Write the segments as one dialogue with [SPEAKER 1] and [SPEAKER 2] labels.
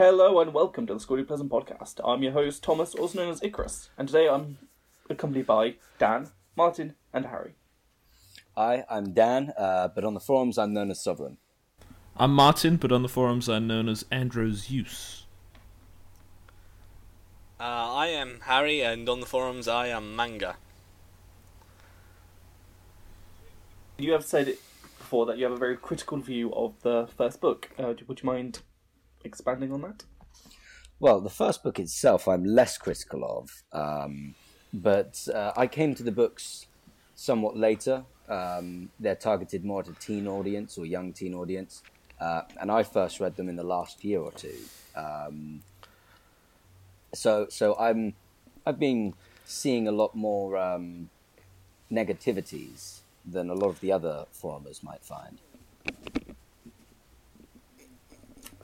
[SPEAKER 1] Hello and welcome to the Skulduggery Pleasant podcast. I'm your host, Thomas, also known as Icarus, and today I'm accompanied by Dan, Martin, and Harry.
[SPEAKER 2] Hi, I'm Dan, uh, but on the forums I'm known as Sovereign.
[SPEAKER 3] I'm Martin, but on the forums I'm known as Andros Use.
[SPEAKER 4] Uh, I am Harry, and on the forums I am Manga.
[SPEAKER 1] You have said it before that you have a very critical view of the first book. Uh, would you mind expanding on that?
[SPEAKER 2] Well, the first book itself I'm less critical of, um, but uh, I came to the books somewhat later. Um, they're targeted more at a teen audience or young teen audience, uh, and I first read them in the last year or two. Um, so, so I'm I've been seeing a lot more um, negativities than a lot of the other forumers might find.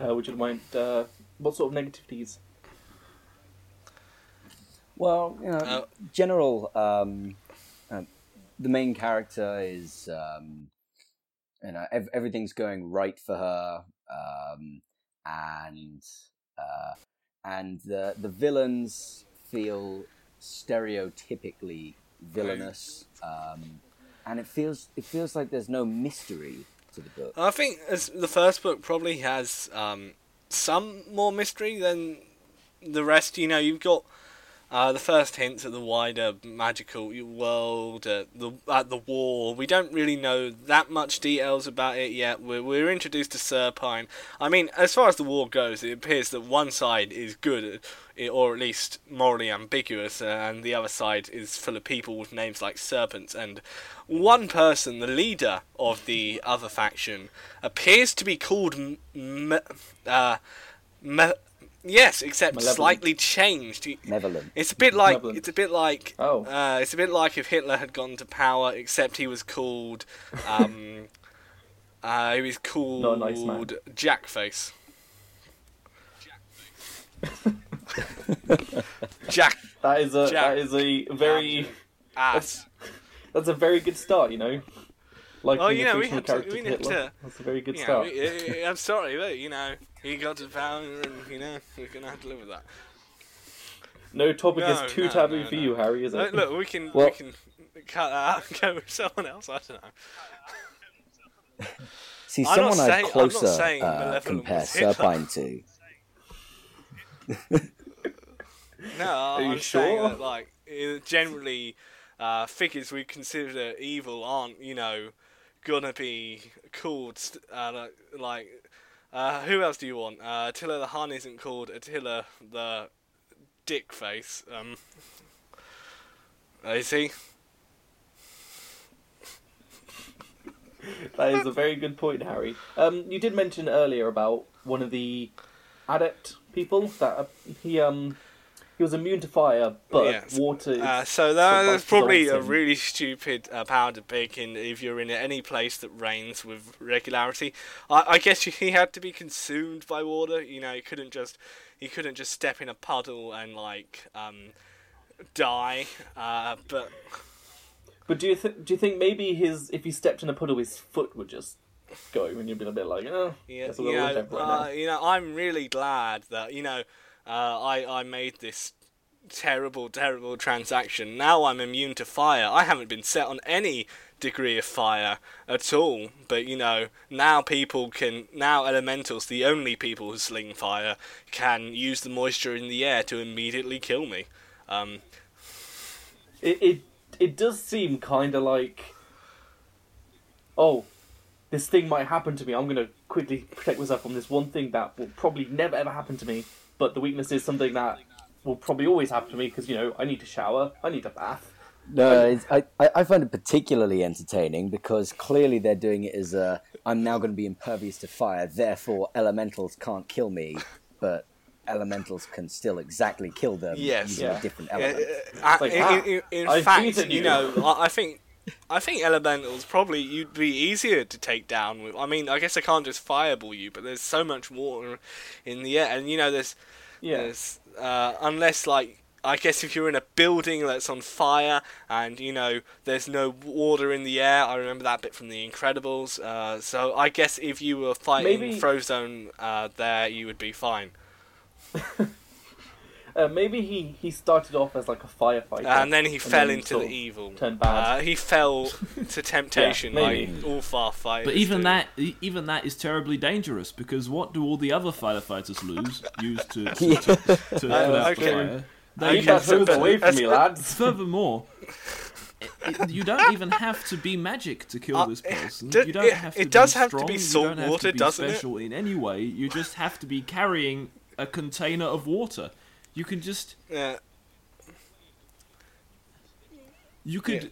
[SPEAKER 1] Uh, would you mind uh, what sort of negativities?
[SPEAKER 2] Well, you know,
[SPEAKER 4] Uh,
[SPEAKER 2] general. Um, uh, the main character is, um, you know, ev- everything's going right for her, um, and uh, and the the villains feel stereotypically villainous, um, and it feels it feels like there's no mystery the book.
[SPEAKER 4] I think the first book probably has um, some more mystery than the rest. You know, you've got uh, the first hints at the wider magical world, at the at the war. We don't really know that much details about it yet. We're we're introduced to Serpine. I mean, as far as the war goes, it appears that one side is good, eh, or at least morally ambiguous, uh, and the other side is full of people with names like serpents. And one person, the leader of the other faction, appears to be called M- M- uh, Me- yes, except
[SPEAKER 1] Malevolent.
[SPEAKER 4] slightly changed.
[SPEAKER 2] Malevolent.
[SPEAKER 4] it's a bit like
[SPEAKER 1] Malevolent.
[SPEAKER 4] it's a bit like
[SPEAKER 1] Oh.
[SPEAKER 4] uh, it's a bit like if Hitler had gone to power, except he was called um, uh, he was called
[SPEAKER 1] Not a nice man.
[SPEAKER 4] Jackface. Jack
[SPEAKER 1] That is a
[SPEAKER 4] Jack.
[SPEAKER 1] that is a very
[SPEAKER 4] ass.
[SPEAKER 1] that's a very good start. You know, like
[SPEAKER 4] Oh, you know, we had to- we had to-
[SPEAKER 1] That's a very good
[SPEAKER 4] know,
[SPEAKER 1] start.
[SPEAKER 4] we- uh, I'm sorry, but you know he got to power, and you know we're gonna have to live with that.
[SPEAKER 1] No topic
[SPEAKER 4] No,
[SPEAKER 1] is too
[SPEAKER 4] no,
[SPEAKER 1] taboo
[SPEAKER 4] no,
[SPEAKER 1] for
[SPEAKER 4] no.
[SPEAKER 1] you, Harry. Is it?
[SPEAKER 4] Look, we can
[SPEAKER 2] Well-
[SPEAKER 4] we can cut that out and go with someone else. I don't know.
[SPEAKER 2] See,
[SPEAKER 4] I'm not
[SPEAKER 2] someone
[SPEAKER 4] saying-
[SPEAKER 2] I'd
[SPEAKER 4] I'm not
[SPEAKER 2] closer
[SPEAKER 4] saying
[SPEAKER 2] uh,
[SPEAKER 4] Malevolent
[SPEAKER 2] compare. Serpine to.
[SPEAKER 4] No,
[SPEAKER 1] Are you
[SPEAKER 4] I'm saying
[SPEAKER 1] sure?
[SPEAKER 4] that like generally, uh, figures we consider evil aren't you know gonna be called uh, like, like uh, who else do you want? Uh, Attila the Hun isn't called Attila the Dick Face. Um, is he?
[SPEAKER 1] That is a very good point, Harry. Um, you did mention earlier about one of the adept people that uh, he um he was immune to fire, but water. Is
[SPEAKER 4] Uh, so that, that's probably a really stupid uh, power to pick in if you're in any place that rains with regularity. I, I guess he had to be consumed by water. You know, he couldn't just he couldn't just step in a puddle and like um, die. Uh, but
[SPEAKER 1] But do you th- do you think maybe his if he stepped in a puddle, his foot would just go, and you'd be a bit like, oh,
[SPEAKER 4] yeah,
[SPEAKER 1] guess
[SPEAKER 4] you know,
[SPEAKER 1] right
[SPEAKER 4] uh, you know, I'm really glad that you know uh, I I made this terrible, terrible transaction. Now I'm immune to fire. I haven't been set on any degree of fire at all. But you know, now people can now elementals, the only people who sling fire, can use the moisture in the air to immediately kill me. Um,
[SPEAKER 1] It it it does seem kind of like, oh, this thing might happen to me. I'm gonna quickly protect myself from this one thing that will probably never ever happen to me. But the weakness is something that will probably always happen to me because you know I need to shower, I need a bath.
[SPEAKER 2] No, it's, I, I I find it particularly entertaining because clearly they're doing it as a I'm now going to be impervious to fire, therefore elementals can't kill me, but elementals can still exactly kill them
[SPEAKER 4] Yes.
[SPEAKER 2] using
[SPEAKER 1] Yeah.
[SPEAKER 2] a different
[SPEAKER 4] Uh,
[SPEAKER 2] element.
[SPEAKER 4] uh,
[SPEAKER 1] like,
[SPEAKER 4] in,
[SPEAKER 1] ah,
[SPEAKER 4] in, in
[SPEAKER 1] I've
[SPEAKER 4] fact,
[SPEAKER 1] beaten
[SPEAKER 4] you
[SPEAKER 1] you.
[SPEAKER 4] know, I, I think I think elementals probably you'd be easier to take down with. I mean, I guess I can't just fireball you, but there's so much water in the air, and you know, there's
[SPEAKER 1] Yeah.
[SPEAKER 4] there's uh, unless like. I guess if you're in a building that's on fire and you know there's no water in the air, I remember that bit from The Incredibles. Uh, so I guess if you were fighting
[SPEAKER 1] Maybe-
[SPEAKER 4] Frozone uh, there, you would be fine.
[SPEAKER 1] Uh, maybe he, he started off as like a firefighter,
[SPEAKER 4] and then he fell into
[SPEAKER 1] sort
[SPEAKER 4] the
[SPEAKER 1] of
[SPEAKER 4] evil.
[SPEAKER 1] turned bad.
[SPEAKER 4] Uh, he fell to temptation
[SPEAKER 1] Yeah,
[SPEAKER 4] like
[SPEAKER 1] maybe.
[SPEAKER 4] all firefighters.
[SPEAKER 3] But even
[SPEAKER 4] do.
[SPEAKER 3] that, e- even that is terribly dangerous because what do all the other firefighters lose? Use to to,
[SPEAKER 2] Yeah.
[SPEAKER 3] to, to put out
[SPEAKER 4] okay.
[SPEAKER 3] fire. They
[SPEAKER 4] Okay,
[SPEAKER 1] Keep that
[SPEAKER 4] so-
[SPEAKER 1] hose away from me, lads.
[SPEAKER 3] Furthermore, it, it- you don't even have to be magic to kill
[SPEAKER 4] Uh,
[SPEAKER 3] this
[SPEAKER 4] it
[SPEAKER 3] person.
[SPEAKER 4] do-
[SPEAKER 3] you don't
[SPEAKER 4] it-
[SPEAKER 3] have
[SPEAKER 4] it
[SPEAKER 3] to
[SPEAKER 4] does
[SPEAKER 3] be
[SPEAKER 4] have to
[SPEAKER 3] strong,
[SPEAKER 4] be
[SPEAKER 3] you
[SPEAKER 4] salt
[SPEAKER 3] don't have
[SPEAKER 4] water,
[SPEAKER 3] to be
[SPEAKER 4] doesn't it?
[SPEAKER 3] special in any way. You just have to be carrying a container of water. You can just
[SPEAKER 4] Yeah.
[SPEAKER 3] you could.
[SPEAKER 4] Yeah.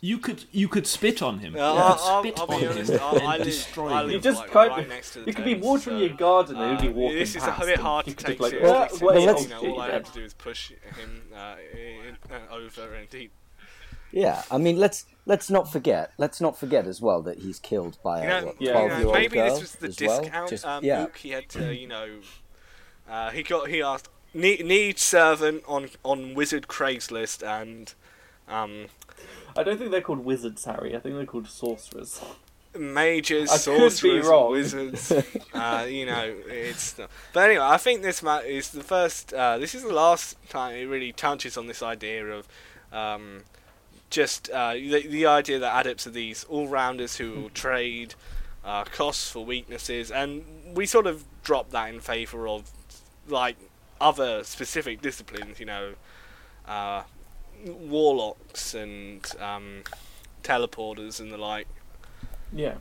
[SPEAKER 3] You could you could spit on him. You
[SPEAKER 4] I'll,
[SPEAKER 3] could
[SPEAKER 4] I'll,
[SPEAKER 3] spit
[SPEAKER 4] I'll
[SPEAKER 3] on
[SPEAKER 4] be
[SPEAKER 3] him
[SPEAKER 4] honest. I,
[SPEAKER 3] and
[SPEAKER 4] I live,
[SPEAKER 3] destroy him.
[SPEAKER 1] You just
[SPEAKER 4] like,
[SPEAKER 1] kind
[SPEAKER 4] right next to the
[SPEAKER 1] You could be watering
[SPEAKER 4] so,
[SPEAKER 1] your garden and
[SPEAKER 4] uh,
[SPEAKER 1] he'd be walking
[SPEAKER 4] This is
[SPEAKER 1] past.
[SPEAKER 4] a bit hard to take
[SPEAKER 1] just be
[SPEAKER 4] seriously.
[SPEAKER 1] like,
[SPEAKER 4] since,
[SPEAKER 1] "Oh,
[SPEAKER 2] let's-
[SPEAKER 4] you know, all I have to do is push him uh, in, uh, over and he
[SPEAKER 2] Yeah, I mean, let's let's not forget. Let's not forget as well that he's killed by
[SPEAKER 4] You
[SPEAKER 2] a
[SPEAKER 4] know,
[SPEAKER 2] what,
[SPEAKER 1] Yeah.
[SPEAKER 2] twelve
[SPEAKER 4] you
[SPEAKER 2] year
[SPEAKER 4] know
[SPEAKER 2] old
[SPEAKER 4] maybe
[SPEAKER 2] girl
[SPEAKER 4] this was the
[SPEAKER 2] as well.
[SPEAKER 4] discount
[SPEAKER 2] Just-
[SPEAKER 4] um,
[SPEAKER 2] yeah,
[SPEAKER 4] Luke. He had to, you know, uh, he got he asked need, need servant on on Wizard Craigslist and um,
[SPEAKER 1] I don't think they're called wizards, Harry. I think they're called sorcerers.
[SPEAKER 4] mages,
[SPEAKER 1] I
[SPEAKER 4] sorcerers, wizards. uh, you know, it's. Not... But anyway, I think this ma- is the first. Uh, this is the last time it really touches on this idea of. Um, just uh, the, the idea that adepts are these all-rounders who will trade uh, costs for weaknesses, and we sort of drop that in favour of like other specific disciplines, you know, uh, warlocks and um, teleporters and the like.
[SPEAKER 1] Yeah,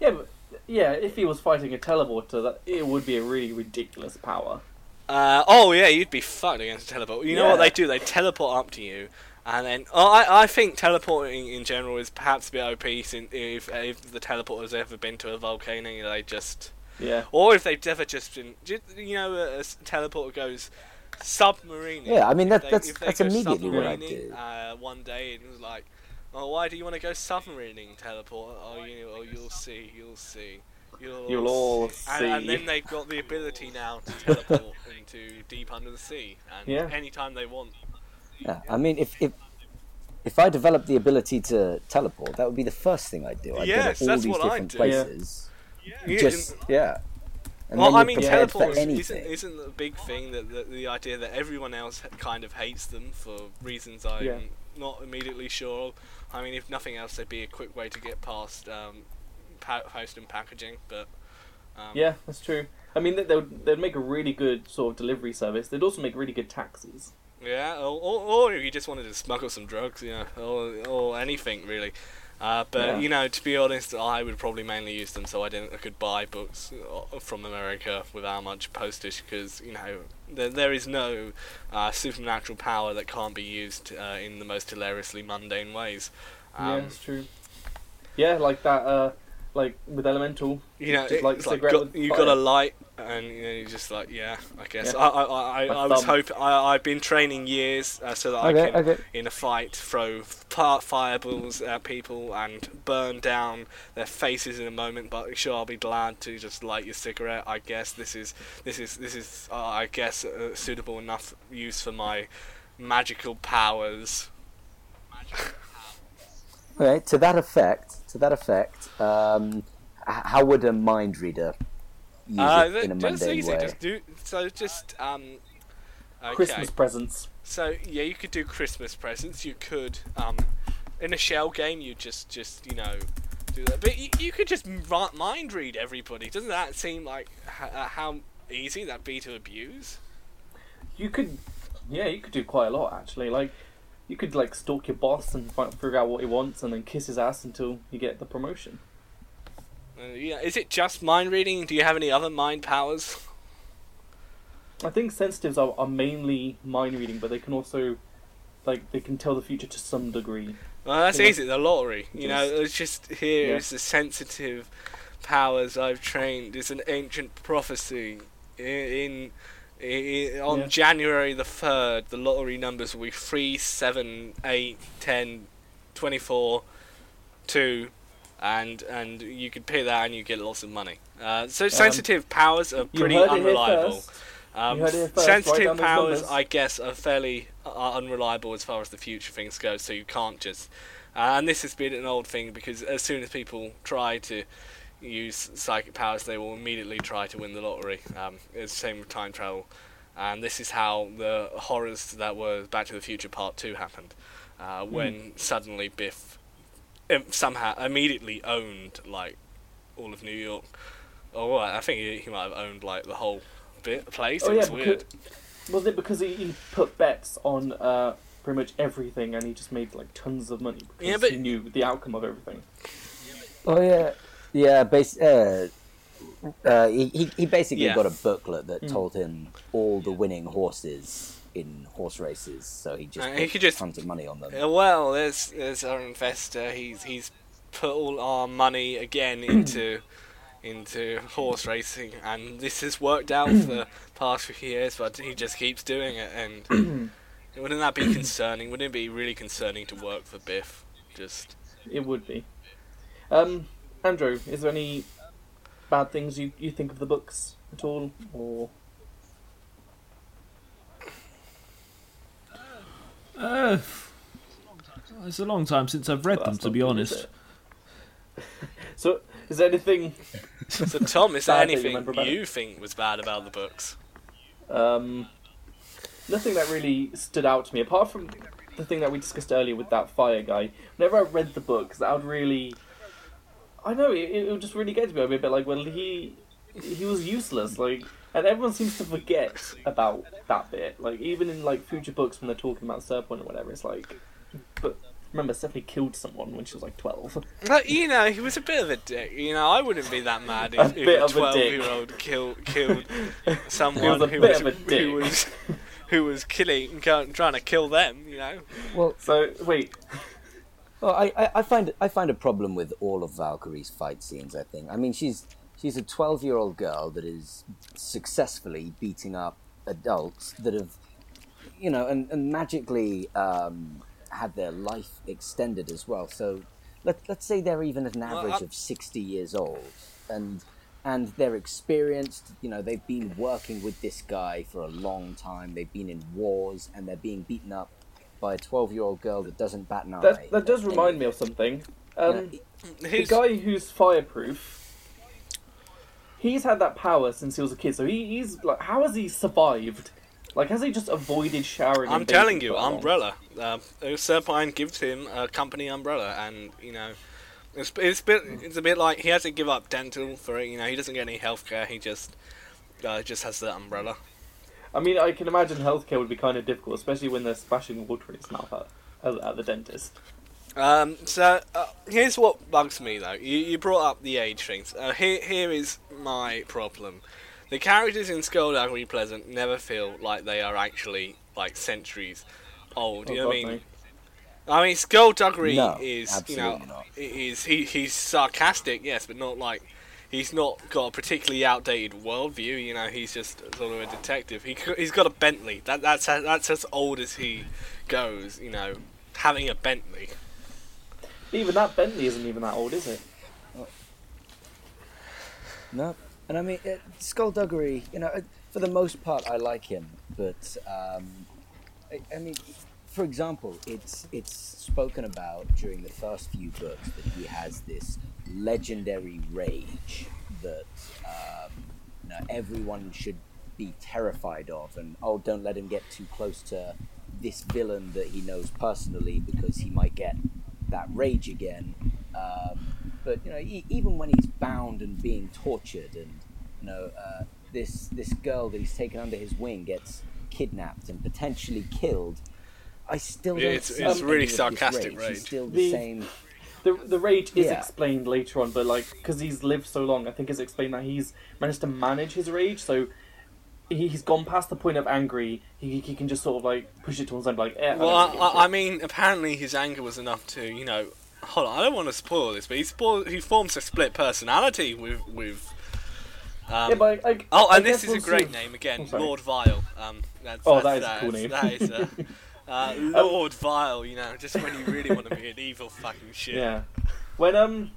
[SPEAKER 1] yeah, but yeah. If he was fighting a teleporter, that it would be a really ridiculous power.
[SPEAKER 4] Uh, oh yeah, you'd be fucked against a teleporter. You know what they do? They teleport up to you, and then oh, I I think teleporting in general is perhaps a bit OP. Since if if the teleporter's ever been to a volcano, they just
[SPEAKER 1] Yeah,
[SPEAKER 4] or if they've ever just been, you know, a teleporter goes submarine.
[SPEAKER 2] Yeah, I mean, that-
[SPEAKER 4] they-
[SPEAKER 2] that's- that's immediately what I'd
[SPEAKER 4] submarining,
[SPEAKER 2] do.
[SPEAKER 4] Uh, one day and it was like, oh, why do you want to go submarining, teleporter? Oh, you, oh, you'll see, you'll see. You'll,
[SPEAKER 1] You'll all
[SPEAKER 4] And, and then they've got the ability now to teleport into deep under the sea, and
[SPEAKER 1] Yeah.
[SPEAKER 4] anytime they want.
[SPEAKER 2] yeah. I mean, if if if I developed the ability to teleport, that would be the first thing I'd do. I'd
[SPEAKER 4] Yes,
[SPEAKER 2] go to all these different places.
[SPEAKER 4] Yeah,
[SPEAKER 2] Just yeah. And
[SPEAKER 4] well,
[SPEAKER 2] then
[SPEAKER 4] I mean,
[SPEAKER 2] prepared for
[SPEAKER 4] teleporting isn't, isn't the big thing that the, the idea that everyone else kind of hates them for reasons I'm
[SPEAKER 1] Yeah.
[SPEAKER 4] not immediately sure of. I mean, if nothing else, they'd be a quick way to get past um, pa- post and packaging. But um,
[SPEAKER 1] yeah, that's true. I mean, they they would they'd make a really good sort of delivery service. They'd also make really good taxis.
[SPEAKER 4] yeah, or, or, or if you just wanted to smuggle some drugs, you know, or or anything really. Uh, but
[SPEAKER 1] Yeah.
[SPEAKER 4] you know, to be honest, I would probably mainly use them so I didn't I could buy books uh, from America without much postage because you know there, there is no uh, supernatural power that can't be used uh, in the most hilariously mundane ways.
[SPEAKER 1] yeah,
[SPEAKER 4] Um,
[SPEAKER 1] that's true. Yeah, like that. Uh, like with elemental.
[SPEAKER 4] you know,
[SPEAKER 1] like
[SPEAKER 4] it's like got,
[SPEAKER 1] with
[SPEAKER 4] you
[SPEAKER 1] fire.
[SPEAKER 4] got a light, and you know, you're just like, yeah, I guess.
[SPEAKER 1] Yeah.
[SPEAKER 4] I, I, I, I, was hoping. I, I've been training years uh, so that I can,
[SPEAKER 2] okay.
[SPEAKER 4] in a fight, throw fi- fireballs at people and burn down their faces in a moment. But sure, I'll be glad to just light your cigarette. I guess this is this is this is uh, I guess uh, suitable enough use for my magical powers.
[SPEAKER 2] Okay, to that effect, to that effect, um, how would a mind reader use
[SPEAKER 4] Uh,
[SPEAKER 2] it in a
[SPEAKER 4] just
[SPEAKER 2] mundane
[SPEAKER 4] easy.
[SPEAKER 2] way?
[SPEAKER 4] Just do so. Just um. Okay.
[SPEAKER 1] Christmas presents.
[SPEAKER 4] So yeah, you could do Christmas presents. You could, um, in a shell game, you just just you know do that. But you, you could just mind read everybody. Doesn't that seem like uh, how easy that'd be to abuse?
[SPEAKER 1] You could, yeah, you could do quite a lot actually. Like, you could like stalk your boss and find, figure out what he wants, and then kiss his ass until you get the promotion.
[SPEAKER 4] Uh, yeah, is it just mind reading? Do you have any other mind powers?
[SPEAKER 1] I think sensitives are, are mainly mind reading, but they can also, like, they can tell the future to some degree.
[SPEAKER 4] Well, that's easy. The lottery. You know, it's just here
[SPEAKER 1] Yeah.
[SPEAKER 4] is the sensitive powers I've trained. It's an ancient prophecy. In, in, in on
[SPEAKER 1] Yeah.
[SPEAKER 4] January the third, the lottery numbers will be three, seven, eight, ten, twenty-four, two, and and you could pay that and you get lots of money. Uh, so sensitive powers are
[SPEAKER 1] Um,
[SPEAKER 4] pretty
[SPEAKER 1] heard it here
[SPEAKER 4] unreliable. Um,
[SPEAKER 1] You heard it first,
[SPEAKER 4] sensitive powers. I guess, are fairly uh, unreliable as far as the future things go. So you can't just. Uh, and this has been an old thing because as soon as people try to, use psychic powers, they will immediately try to win the lottery. Um, it's the same with time travel, and this is how the horrors that were Back to the Future Part Two happened, uh, when suddenly Biff um, somehow immediately owned like all of New York. Oh, well, I think he, he might have owned like the whole bit place.
[SPEAKER 1] Oh
[SPEAKER 4] it
[SPEAKER 1] yeah,
[SPEAKER 4] was weird.
[SPEAKER 1] because, was it because he, he put bets on uh, pretty much everything and he just made like tons of money because
[SPEAKER 4] Yeah, but-
[SPEAKER 1] he knew the outcome of everything?
[SPEAKER 2] Oh yeah, yeah. Base, uh, uh, he he- he basically
[SPEAKER 4] Yeah.
[SPEAKER 2] got a booklet that
[SPEAKER 1] Mm.
[SPEAKER 2] told him all the winning horses in horse races, so he just
[SPEAKER 4] Uh, he could just-
[SPEAKER 2] tons of money on them.
[SPEAKER 4] Uh, well, there's there's our investor. He's he's put all our money again into into horse racing, and this has worked out for the past few years. But he just keeps doing it, and wouldn't that be concerning? Wouldn't it be really concerning to work for Biff? Just
[SPEAKER 1] It would be. Um, Andrew, is there any bad things you, you think of the books at all, or
[SPEAKER 3] Uh, it's a long time since I've read
[SPEAKER 1] Well,
[SPEAKER 3] them, to be honest.
[SPEAKER 1] so? Is there anything
[SPEAKER 4] so, Tom, is there
[SPEAKER 1] Bad that you
[SPEAKER 4] anything
[SPEAKER 1] remember about it?
[SPEAKER 4] you think was bad about the books?
[SPEAKER 1] Um, nothing that really stood out to me, apart from the thing that we discussed earlier with that fire guy. Whenever I read the books, that would really, I know it, it would just really get to me. I'd be a bit like, well, he he was useless, like, and everyone seems to forget about that bit. Like, even in like future books when they're talking about Serpine or whatever, it's like, but remember, Stephanie killed someone when she was like twelve.
[SPEAKER 4] But you know, he was a bit of a dick. You know, I wouldn't be that mad
[SPEAKER 1] A
[SPEAKER 4] if, if
[SPEAKER 1] bit
[SPEAKER 4] a
[SPEAKER 1] of a dick.
[SPEAKER 4] twelve-year-old kill, killed someone
[SPEAKER 1] a
[SPEAKER 4] who
[SPEAKER 1] bit
[SPEAKER 4] was
[SPEAKER 1] of a
[SPEAKER 4] who
[SPEAKER 1] dick.
[SPEAKER 4] was who was killing, trying to kill them. You know.
[SPEAKER 2] Well,
[SPEAKER 1] So wait,
[SPEAKER 2] Well, I, I, I find I find a problem with all of Valkyrie's fight scenes. I think. I mean, she's she's a twelve year old girl that is successfully beating up adults that have, you know, and, and magically um, had their life extended as well. So let let's say they're even at an
[SPEAKER 4] Well,
[SPEAKER 2] average
[SPEAKER 4] I-
[SPEAKER 2] of sixty years old, and and they're experienced. You know, they've been working with this guy for a long time. They've been in wars, and they're being beaten up by a twelve-year-old girl that doesn't bat an eye.
[SPEAKER 1] that that does remind me of something. Um, the guy who's fireproof, he's had that power since he was a kid. So he, he's like, how has he survived? Like, has he just avoided showering?
[SPEAKER 4] I'm telling you,
[SPEAKER 1] for that long?
[SPEAKER 4] umbrella. Uh, Serpine gives him a company umbrella, and you know, it's it's a bit it's a bit like he has to give up dental for it. You know, he doesn't get any healthcare. He just uh, just has the umbrella.
[SPEAKER 1] I mean, I can imagine healthcare would be kind of difficult, especially when they're splashing water in his mouth at, at the dentist.
[SPEAKER 4] Um, so uh, here's what bugs me though. You, you brought up the age things. Uh, here here is my problem. The characters in Skulduggery Pleasant never feel like they are actually like centuries old.
[SPEAKER 1] Oh,
[SPEAKER 4] you know what I mean? I mean, Skulduggery
[SPEAKER 2] No,
[SPEAKER 4] is you know
[SPEAKER 2] not.
[SPEAKER 4] is he he's sarcastic, yes, but not like he's not got a particularly outdated worldview. You know, he's just sort of a detective. He he's got a Bentley. That that's that's as old as he goes. You know, having a Bentley.
[SPEAKER 1] Even that Bentley isn't even that old, is it?
[SPEAKER 2] No, and I mean uh, Skulduggery. You know, for the most part, I like him, but um, I, I mean, for example, it's it's spoken about during the first few books that he has this legendary rage that um, you know, everyone should be terrified of, and oh, don't let him get too close to this villain that he knows personally because he might get that rage again. Um, but you know, e- even when he's bound and being tortured, and you know, uh, this this girl that he's taken under his wing gets kidnapped and potentially killed. I still
[SPEAKER 4] Yeah,
[SPEAKER 2] don't
[SPEAKER 4] it's-
[SPEAKER 2] see
[SPEAKER 1] it's
[SPEAKER 4] really sarcastic
[SPEAKER 2] rage.
[SPEAKER 4] rage.
[SPEAKER 2] He's still the,
[SPEAKER 1] The-
[SPEAKER 2] same.
[SPEAKER 1] The the rage is
[SPEAKER 2] Yeah.
[SPEAKER 1] explained later on, but like because he's lived so long, I think it's explained that he's managed to manage his rage. So he, he's gone past the point of angry. He, he can just sort of like push it to one side, like eh,
[SPEAKER 4] Well,
[SPEAKER 1] I,
[SPEAKER 4] I,
[SPEAKER 1] don't really give a
[SPEAKER 4] I, mean, apparently his anger was enough to, you know, hold on. I don't want to spoil this, but he spoil, he forms a split personality with with. Um,
[SPEAKER 1] yeah, but I,
[SPEAKER 4] oh, and this is a
[SPEAKER 1] we'll
[SPEAKER 4] great
[SPEAKER 1] see.
[SPEAKER 4] name again. Lord Vile. Um, that's,
[SPEAKER 1] Oh,
[SPEAKER 4] that's,
[SPEAKER 1] that is a cool name.
[SPEAKER 4] That is uh, uh, Lord Vile. You know, just when you really want to be an evil fucking shit.
[SPEAKER 1] Yeah. When um,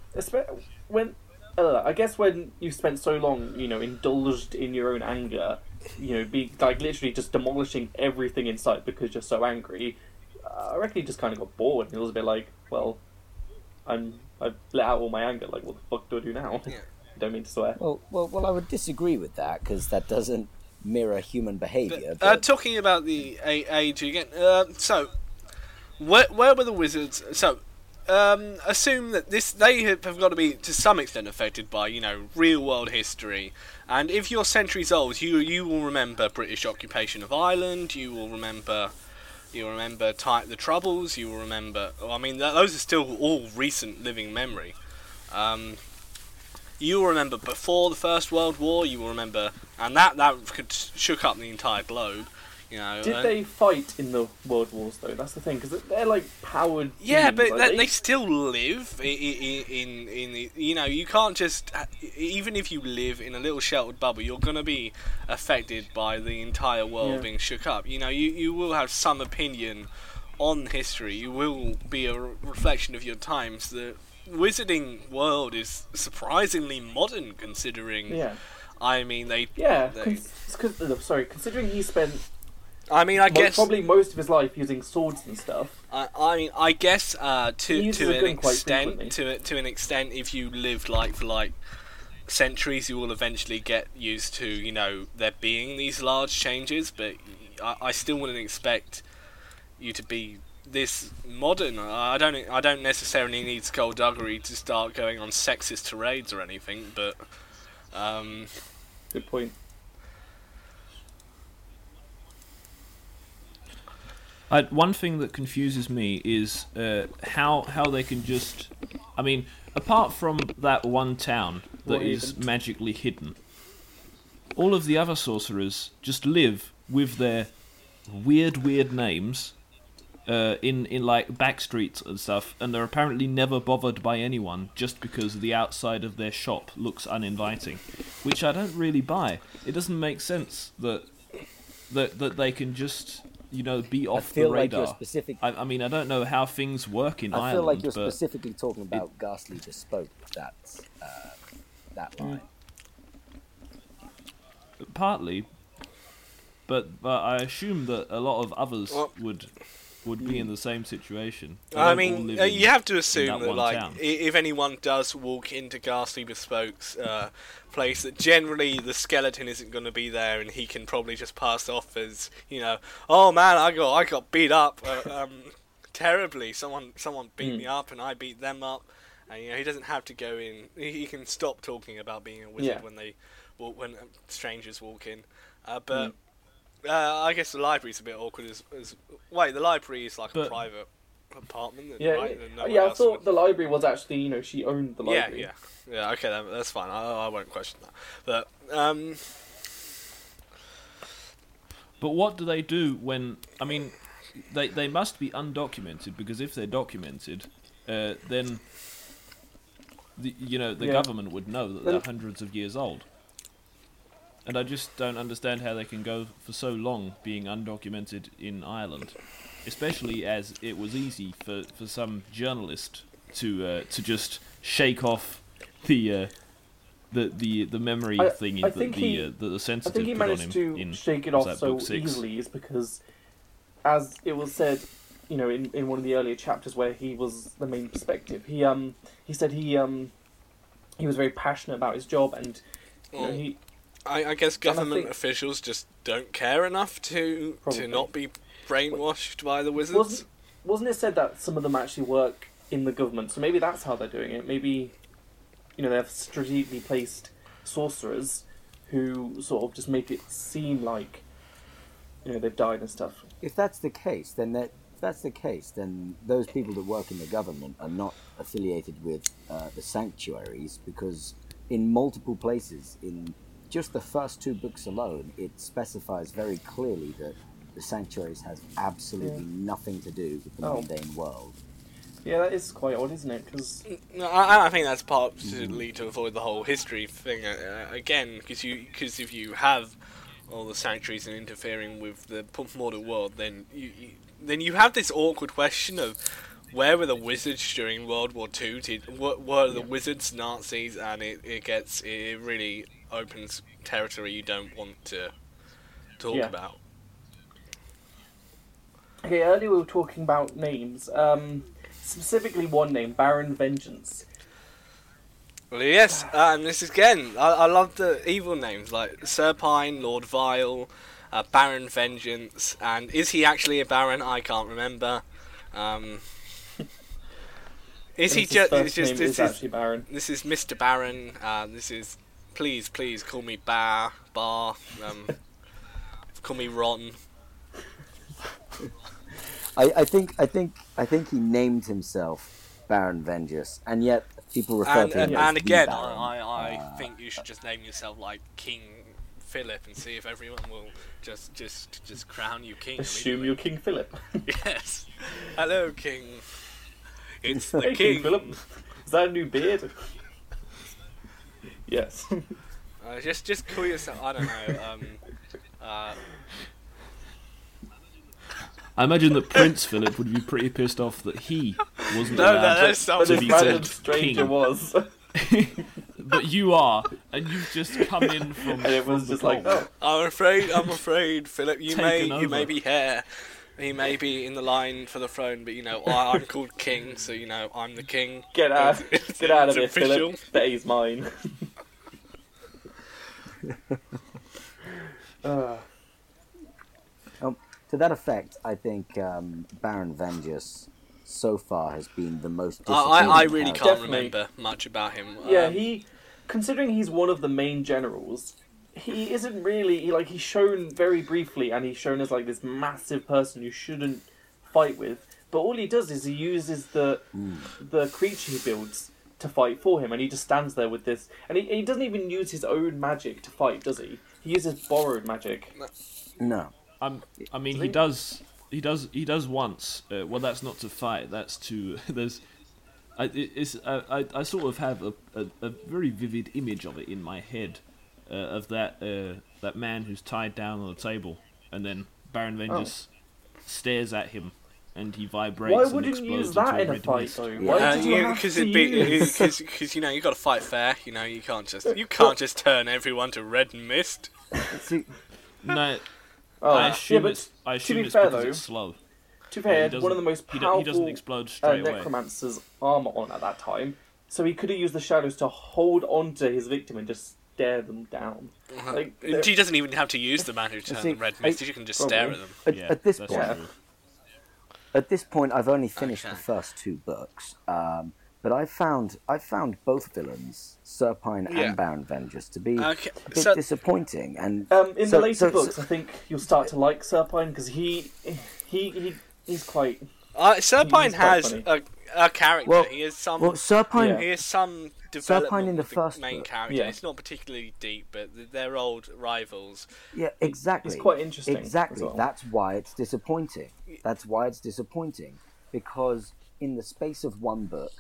[SPEAKER 1] when uh, I guess when you spent so long, you know, indulged in your own anger, you know, be like literally just demolishing everything in sight because you're so angry. Uh, I reckon he just kind of got bored. and It was a bit like, well, I'm I've let out all my anger. Like, what the fuck do I do now?
[SPEAKER 4] Yeah.
[SPEAKER 1] Don't mean to swear.
[SPEAKER 2] Well, well, well, I would disagree with that because that doesn't mirror human behaviour.
[SPEAKER 4] Uh,
[SPEAKER 2] But,
[SPEAKER 4] talking about the age again, uh, so where, where were the wizards? So um, assume that this they have, got to be to some extent affected by you know real world history, and if you're centuries old, you you will remember British occupation of Ireland. You will remember. You will remember ti the Troubles. You will remember. I mean, th- those are still all recent living memory. Um, you will remember before the First World War. You will remember, and that that could shook up the entire globe. You know.
[SPEAKER 1] Did they fight in the world wars though? That's the thing because they're like powered.
[SPEAKER 4] Yeah, but they, they still live in, in in the you know you can't just even if you live in a little sheltered bubble you're gonna be affected by the entire world
[SPEAKER 1] Yeah.
[SPEAKER 4] being shook up. You know you you will have some opinion on history. You will be a re- reflection of your times. The wizarding world is surprisingly modern considering.
[SPEAKER 1] Yeah,
[SPEAKER 4] I mean they.
[SPEAKER 1] yeah.
[SPEAKER 4] they-
[SPEAKER 1] Cons- cons- uh, sorry, considering he spent
[SPEAKER 4] I mean I
[SPEAKER 1] mo-
[SPEAKER 4] guess.
[SPEAKER 1] probably most of his life using swords and stuff.
[SPEAKER 4] I, I mean, I guess uh, to to an extent, to to an extent, if you live like for like centuries, you will eventually get used to you know there being these large changes. But I, I still wouldn't expect you to be this modern. I don't I don't necessarily need skulduggery to start going on sexist tirades or anything, but. Um,
[SPEAKER 1] Good point.
[SPEAKER 3] I, one thing that confuses me is uh, how how they can just. I mean, apart from that one town that is magically hidden, all of the other sorcerers just live with their weird, weird names uh, in in like back streets and stuff, and they're apparently never bothered by anyone just because the outside of their shop looks uninviting, which I don't really buy. It doesn't make sense that that that they can just you know be off
[SPEAKER 2] feel
[SPEAKER 3] the
[SPEAKER 2] like you're
[SPEAKER 3] radar.
[SPEAKER 2] specific-
[SPEAKER 3] I, I mean, I don't know how things work in
[SPEAKER 2] I
[SPEAKER 3] Ireland,
[SPEAKER 2] feel like you're
[SPEAKER 3] but
[SPEAKER 2] specifically talking about Ghastly Bespoke. That uh, that line.
[SPEAKER 3] partly. But, but I assume that a lot of others
[SPEAKER 4] Well-
[SPEAKER 3] would would be in the same situation. They
[SPEAKER 4] I mean, uh, you have to assume
[SPEAKER 3] that
[SPEAKER 4] that, like,
[SPEAKER 3] town.
[SPEAKER 4] if anyone does walk into Ghastly Bespoke's uh, place, that generally the skeleton isn't going to be there, and he can probably just pass off as, you know, oh man, I got I got beat up uh, um, terribly. Someone someone beat
[SPEAKER 1] Hmm.
[SPEAKER 4] me up, and I beat them up. And you know, he doesn't have to go in. He can stop talking about being a wizard
[SPEAKER 1] Yeah.
[SPEAKER 4] when they walk, when uh, strangers walk in. Uh, but. Uh, I guess the library's a bit awkward as, as wait the library is like a private apartment then,
[SPEAKER 1] Yeah,
[SPEAKER 4] right?
[SPEAKER 1] yeah.
[SPEAKER 4] And
[SPEAKER 1] yeah. I thought
[SPEAKER 4] would-
[SPEAKER 1] the library was actually, you know, she owned the library.
[SPEAKER 4] yeah yeah yeah. okay then, that's fine I, I won't question that but um
[SPEAKER 3] But what do they do when? I mean, they they must be undocumented because if they're documented, uh, then the, you know the
[SPEAKER 1] Yeah.
[SPEAKER 3] government would know that they're hundreds of years old. And I just don't understand how they can go for so long being undocumented in Ireland, especially as it was easy for, for some journalist to uh, to just shake off the uh, the the the memory
[SPEAKER 1] I-
[SPEAKER 3] thingy
[SPEAKER 1] I
[SPEAKER 3] that
[SPEAKER 1] think
[SPEAKER 3] the
[SPEAKER 1] he-
[SPEAKER 3] uh, that the
[SPEAKER 1] I
[SPEAKER 3] sensitive
[SPEAKER 1] think he
[SPEAKER 3] put on
[SPEAKER 1] managed
[SPEAKER 3] him
[SPEAKER 1] to
[SPEAKER 3] in
[SPEAKER 1] shake it off so
[SPEAKER 3] six?
[SPEAKER 1] easily is because, as it was said, you know, in, in one of the earlier chapters where he was the main perspective, he um he said he um he was very passionate about his job and you know, he
[SPEAKER 4] I, I guess
[SPEAKER 1] And I
[SPEAKER 4] government
[SPEAKER 1] think-
[SPEAKER 4] officials just don't care enough to
[SPEAKER 1] Probably.
[SPEAKER 4] to not be brainwashed by the wizards
[SPEAKER 1] wasn't wasn't it said that some of them actually work in the government, so maybe that's how they're doing it. Maybe you know they have strategically placed sorcerers who sort of just make it seem like you know they've died and stuff.
[SPEAKER 2] If that's the case, then that that's the case, then those people that work in the government are not affiliated with uh, the sanctuaries because in multiple places, in just the first two books alone, it specifies very clearly that the sanctuaries has absolutely
[SPEAKER 1] Yeah.
[SPEAKER 2] nothing to do with the
[SPEAKER 1] Oh.
[SPEAKER 2] mundane world.
[SPEAKER 1] Yeah, that is quite odd, isn't it? Because mm,
[SPEAKER 4] No, I, I think that's partly mm-hmm. to avoid the whole history thing uh, uh again, because you because if you have all the sanctuaries and interfering with the p- modern world, then you, you then you have this awkward question of where were the wizards during World War Two? Did what were the
[SPEAKER 1] Yeah.
[SPEAKER 4] wizards Nazis? And it, it gets it really opens territory you don't want to talk
[SPEAKER 1] Yeah.
[SPEAKER 4] about.
[SPEAKER 1] okay, earlier we were talking about names. Um, specifically one name, Baron Vengeance.
[SPEAKER 4] Well, yes, and this is again. I, I love the evil names like Serpine, Lord Vile, uh, Baron Vengeance, and is he actually a Baron? I can't remember. Um, is he just? It's just this
[SPEAKER 1] is Baron.
[SPEAKER 4] this is Mr. Baron. Uh, this is please, please call me Bar Bar. Um, call me Ron.
[SPEAKER 2] I, I think I think I think he named himself Baron Vengeance, and yet people refer
[SPEAKER 4] And
[SPEAKER 2] to him
[SPEAKER 4] and,
[SPEAKER 2] as
[SPEAKER 4] and again,
[SPEAKER 2] Baron.
[SPEAKER 4] I I
[SPEAKER 2] Uh,
[SPEAKER 4] think you should just name yourself like King Philip and see if everyone will just just just crown you king.
[SPEAKER 1] Assume you're King Philip.
[SPEAKER 4] Yes. Hello, King. It's the
[SPEAKER 1] hey,
[SPEAKER 4] king.
[SPEAKER 1] Philip. Is that a new beard? Yes.
[SPEAKER 4] Uh, just, just call yourself. I don't know. Um, uh,
[SPEAKER 3] I imagine that Prince Philip would be pretty pissed off that he wasn't
[SPEAKER 4] No, no,
[SPEAKER 3] allowed
[SPEAKER 4] that's
[SPEAKER 3] to to be
[SPEAKER 1] random
[SPEAKER 3] called
[SPEAKER 1] stranger
[SPEAKER 3] king.
[SPEAKER 1] was,
[SPEAKER 3] but you are, and you've just come in from.
[SPEAKER 1] and it
[SPEAKER 3] from
[SPEAKER 1] was
[SPEAKER 3] the
[SPEAKER 1] just like, oh,
[SPEAKER 4] I'm afraid. I'm afraid, Philip. You may,
[SPEAKER 3] Taken
[SPEAKER 4] you may be heir. He may be in the line for the throne, but you know, I, I'm called king, so you know, I'm the king.
[SPEAKER 1] get out,
[SPEAKER 4] It's-
[SPEAKER 1] get out of
[SPEAKER 4] it's
[SPEAKER 1] here,
[SPEAKER 4] official.
[SPEAKER 1] Philip. Bet he's mine. uh,
[SPEAKER 2] to that effect, I think um, Baron Vengeance so far has been the most.
[SPEAKER 4] I, I, I really
[SPEAKER 2] character.
[SPEAKER 4] can't
[SPEAKER 1] Definitely.
[SPEAKER 4] remember much about him.
[SPEAKER 1] yeah,
[SPEAKER 4] Um,
[SPEAKER 1] he, considering he's one of the main generals, he isn't really he, like he's shown very briefly, and he's shown as like this massive person you shouldn't fight with. But all he does is he uses the the creature he builds to fight for him, and he just stands there with this, and he, he doesn't even use his own magic to fight, does he? He uses borrowed magic.
[SPEAKER 2] No,
[SPEAKER 3] I'm, I mean, he does. He does. He does once. Uh, well, that's not to fight. That's to. There's. I, it's. I, I, I sort of have a, a, a very vivid image of it in my head, uh, of that uh, that man who's tied down on the table, and then Baron Vengeance stares at him, and he vibrates.
[SPEAKER 1] Why
[SPEAKER 3] and
[SPEAKER 1] wouldn't you
[SPEAKER 3] explodes
[SPEAKER 1] use that
[SPEAKER 3] into
[SPEAKER 1] in a
[SPEAKER 3] red
[SPEAKER 1] fight,
[SPEAKER 3] mist.
[SPEAKER 1] though?
[SPEAKER 2] Yeah.
[SPEAKER 1] Why
[SPEAKER 4] Uh,
[SPEAKER 1] did you
[SPEAKER 4] you, because
[SPEAKER 1] to
[SPEAKER 4] it'd be because you know you got to fight fair. You know you can't just you can't just turn everyone to red mist.
[SPEAKER 2] See,
[SPEAKER 3] No,
[SPEAKER 1] Oh,
[SPEAKER 3] I
[SPEAKER 1] yeah,
[SPEAKER 3] assume
[SPEAKER 1] but
[SPEAKER 3] it's. I
[SPEAKER 1] to
[SPEAKER 3] assume
[SPEAKER 1] be
[SPEAKER 3] it's
[SPEAKER 1] fair,
[SPEAKER 3] because
[SPEAKER 1] though,
[SPEAKER 3] it's slow.
[SPEAKER 1] to be fair, one of the most
[SPEAKER 3] he, he doesn't
[SPEAKER 1] powerful
[SPEAKER 3] explode
[SPEAKER 1] uh,
[SPEAKER 3] straight away.
[SPEAKER 1] necromancer's armor on at that time, so he could have used the shadows to hold on to his victim and just stare them down. Like,
[SPEAKER 4] He doesn't even have to use the man who turned
[SPEAKER 2] See,
[SPEAKER 4] the red
[SPEAKER 2] I-
[SPEAKER 4] mist. You can just stare at them.
[SPEAKER 2] at,
[SPEAKER 3] Yeah,
[SPEAKER 2] at this point,
[SPEAKER 1] Yeah.
[SPEAKER 3] true.
[SPEAKER 2] At this point, I've only finished
[SPEAKER 4] Okay.
[SPEAKER 2] the first two books, um, but I found I found both villains, Serpine
[SPEAKER 4] Yeah.
[SPEAKER 2] and Baron Vengeance, to be
[SPEAKER 4] Okay,
[SPEAKER 2] a bit
[SPEAKER 4] so
[SPEAKER 2] disappointing. And
[SPEAKER 1] Um, in
[SPEAKER 2] So-
[SPEAKER 1] the later
[SPEAKER 2] so-
[SPEAKER 1] books,
[SPEAKER 2] so-
[SPEAKER 1] I think you'll start to like Serpine because he, he, he, he's quite.
[SPEAKER 4] uh, Serpine
[SPEAKER 1] He's quite
[SPEAKER 4] has
[SPEAKER 1] funny.
[SPEAKER 4] a, a character.
[SPEAKER 2] Well-
[SPEAKER 4] he has some.
[SPEAKER 2] well, Serpine,
[SPEAKER 1] Yeah.
[SPEAKER 4] He has some development
[SPEAKER 2] in the
[SPEAKER 4] with
[SPEAKER 2] first
[SPEAKER 4] main
[SPEAKER 2] book.
[SPEAKER 4] character.
[SPEAKER 1] Yeah.
[SPEAKER 4] It's not particularly deep, but they're old rivals.
[SPEAKER 2] yeah, exactly.
[SPEAKER 1] It's quite interesting.
[SPEAKER 2] Exactly.
[SPEAKER 1] well.
[SPEAKER 2] That's why it's disappointing. That's why it's disappointing because in the space of one book,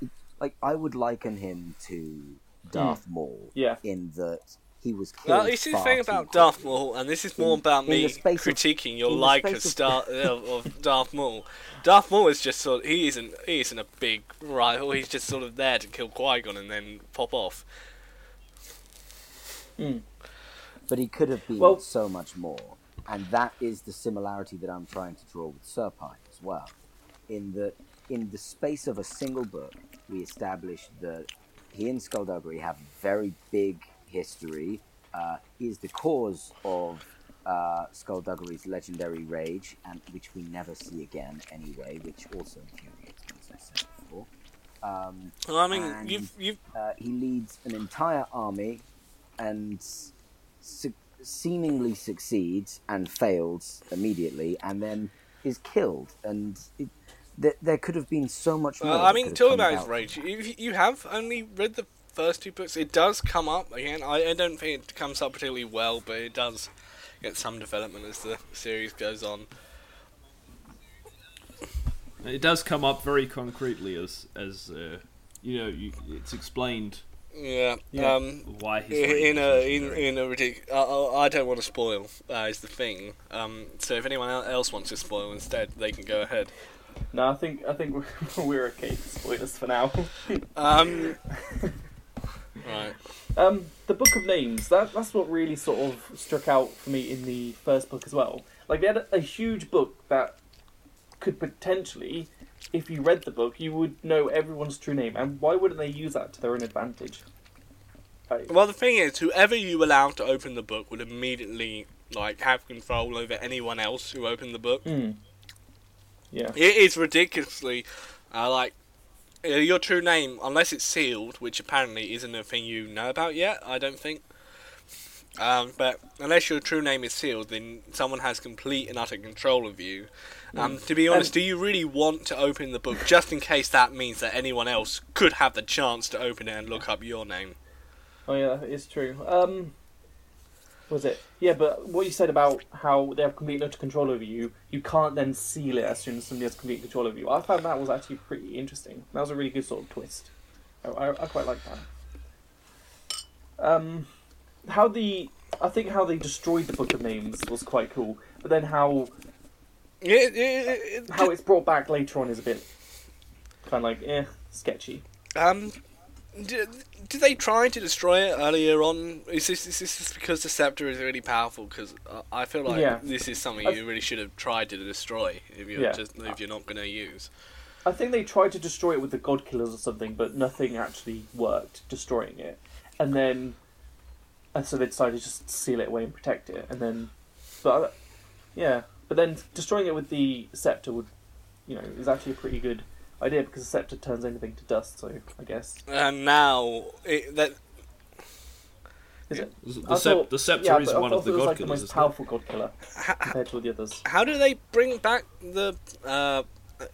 [SPEAKER 2] it, like I would liken him to Darth Maul.
[SPEAKER 1] Hmm. Yeah.
[SPEAKER 2] In that he was killed.
[SPEAKER 4] Well, this is the thing about
[SPEAKER 2] quickly.
[SPEAKER 4] Darth Maul, and this is more
[SPEAKER 2] In-
[SPEAKER 4] about me
[SPEAKER 2] the space of-
[SPEAKER 4] critiquing your like of, Star, of, of Darth Maul. Darth Maul is just sort. he isn't. He isn't a big rival. He's just sort of there to kill Qui Gon and then pop off. Hmm.
[SPEAKER 2] But he could have been
[SPEAKER 1] Well-
[SPEAKER 2] so much more. And that is the similarity that I'm trying to draw with Serpine as well. In that, in the space of a single book, we establish that he and Skulduggery have very big history. Uh, is the cause of uh, Skulduggery's legendary rage, and which we never see again anyway, which also infuriates me, as I said before. Um,
[SPEAKER 4] Well, I mean,
[SPEAKER 2] And-
[SPEAKER 4] you've you've
[SPEAKER 2] uh, he leads an entire army and su- seemingly succeeds and fails immediately and then is killed and it, th- there could have been so much more
[SPEAKER 4] I mean, talking about his rage, you, you have only read the first two books. It does come up again. I, I don't think it comes up particularly well, but it does get some development as the series goes on.
[SPEAKER 3] It does come up very concretely as as uh, you know. You, it's explained
[SPEAKER 4] Yeah.
[SPEAKER 1] Yeah.
[SPEAKER 4] Um,
[SPEAKER 3] why his rage
[SPEAKER 4] in a in, in a ridiculous. Uh, I don't want to spoil. Uh, is the thing. Um, so if anyone else wants to spoil instead, they can go ahead.
[SPEAKER 1] No, I think I think we're, we're okay. Spoilers for now.
[SPEAKER 4] Um, right.
[SPEAKER 1] Um, the Book of Names. That that's what really sort of struck out for me in the first book as well. Like they had a, a huge book that could potentially, if you read the book, you would know everyone's true name, and why wouldn't they use that to their own advantage? I-
[SPEAKER 4] Well, the thing is, whoever you allow to open the book would immediately like have control over anyone else who opened the book.
[SPEAKER 1] Hmm. Yeah.
[SPEAKER 4] It is ridiculously uh, like your true name, unless it's sealed, which apparently isn't a thing you know about yet. I don't think. Um, but unless your true name is sealed, then someone has complete and utter control of you. Um, to be honest,
[SPEAKER 1] And-
[SPEAKER 4] do you really want to open the book just in case that means that anyone else could have the chance to open it and look up your name?
[SPEAKER 1] Oh yeah, it's true. Um, was it? Yeah, but what you said about how they have complete utter control over you, you can't then seal it as soon as somebody has complete control over you. I found that was actually pretty interesting. That was a really good sort of twist. I, I, I quite like that. Um, how the I think how they destroyed the book of names was quite cool, but then how
[SPEAKER 4] It, it, it,
[SPEAKER 1] how it's brought back later on is a bit kind of like eh sketchy.
[SPEAKER 4] Um, did, did they try to destroy it earlier on? Is this, is this just because the scepter is really powerful? Because uh, I feel like
[SPEAKER 1] Yeah.
[SPEAKER 4] this is something you really should have tried to destroy if you're
[SPEAKER 1] Yeah.
[SPEAKER 4] just if you're not going to use.
[SPEAKER 1] I think they tried to destroy it with the God Killers or something, but nothing actually worked destroying it. And then, and so they decided to just seal it away and protect it. And then, but yeah, but then destroying it with the scepter would, you know, is actually a pretty good idea because the scepter turns anything to dust. So I guess
[SPEAKER 4] And now it, that
[SPEAKER 1] is it?
[SPEAKER 3] The, sep-
[SPEAKER 1] thought-
[SPEAKER 3] the scepter
[SPEAKER 1] yeah,
[SPEAKER 3] is one of the god
[SPEAKER 1] like the
[SPEAKER 3] killers.
[SPEAKER 1] most
[SPEAKER 3] isn't it?
[SPEAKER 1] powerful God Killer
[SPEAKER 4] how,
[SPEAKER 1] compared to all the others.
[SPEAKER 4] how do they bring back the uh,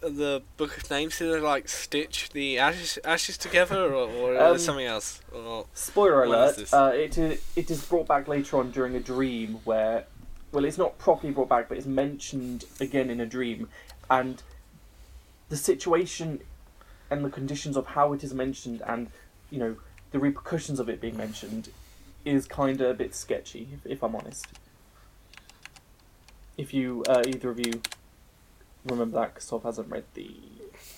[SPEAKER 4] the book of names? Do they like stitch the ashes ashes together, or, or
[SPEAKER 1] Um,
[SPEAKER 4] is it something else? Or,
[SPEAKER 1] Spoiler alert!
[SPEAKER 4] this?
[SPEAKER 1] Uh, it is, it is brought back later on during a dream where, well, it's not properly brought back, but it's mentioned again in a dream, and the situation and the conditions of how it is mentioned, and you know the repercussions of it being mentioned, is kind of a bit sketchy, if, if I'm honest. If you uh, either of you remember that, because hasn't read the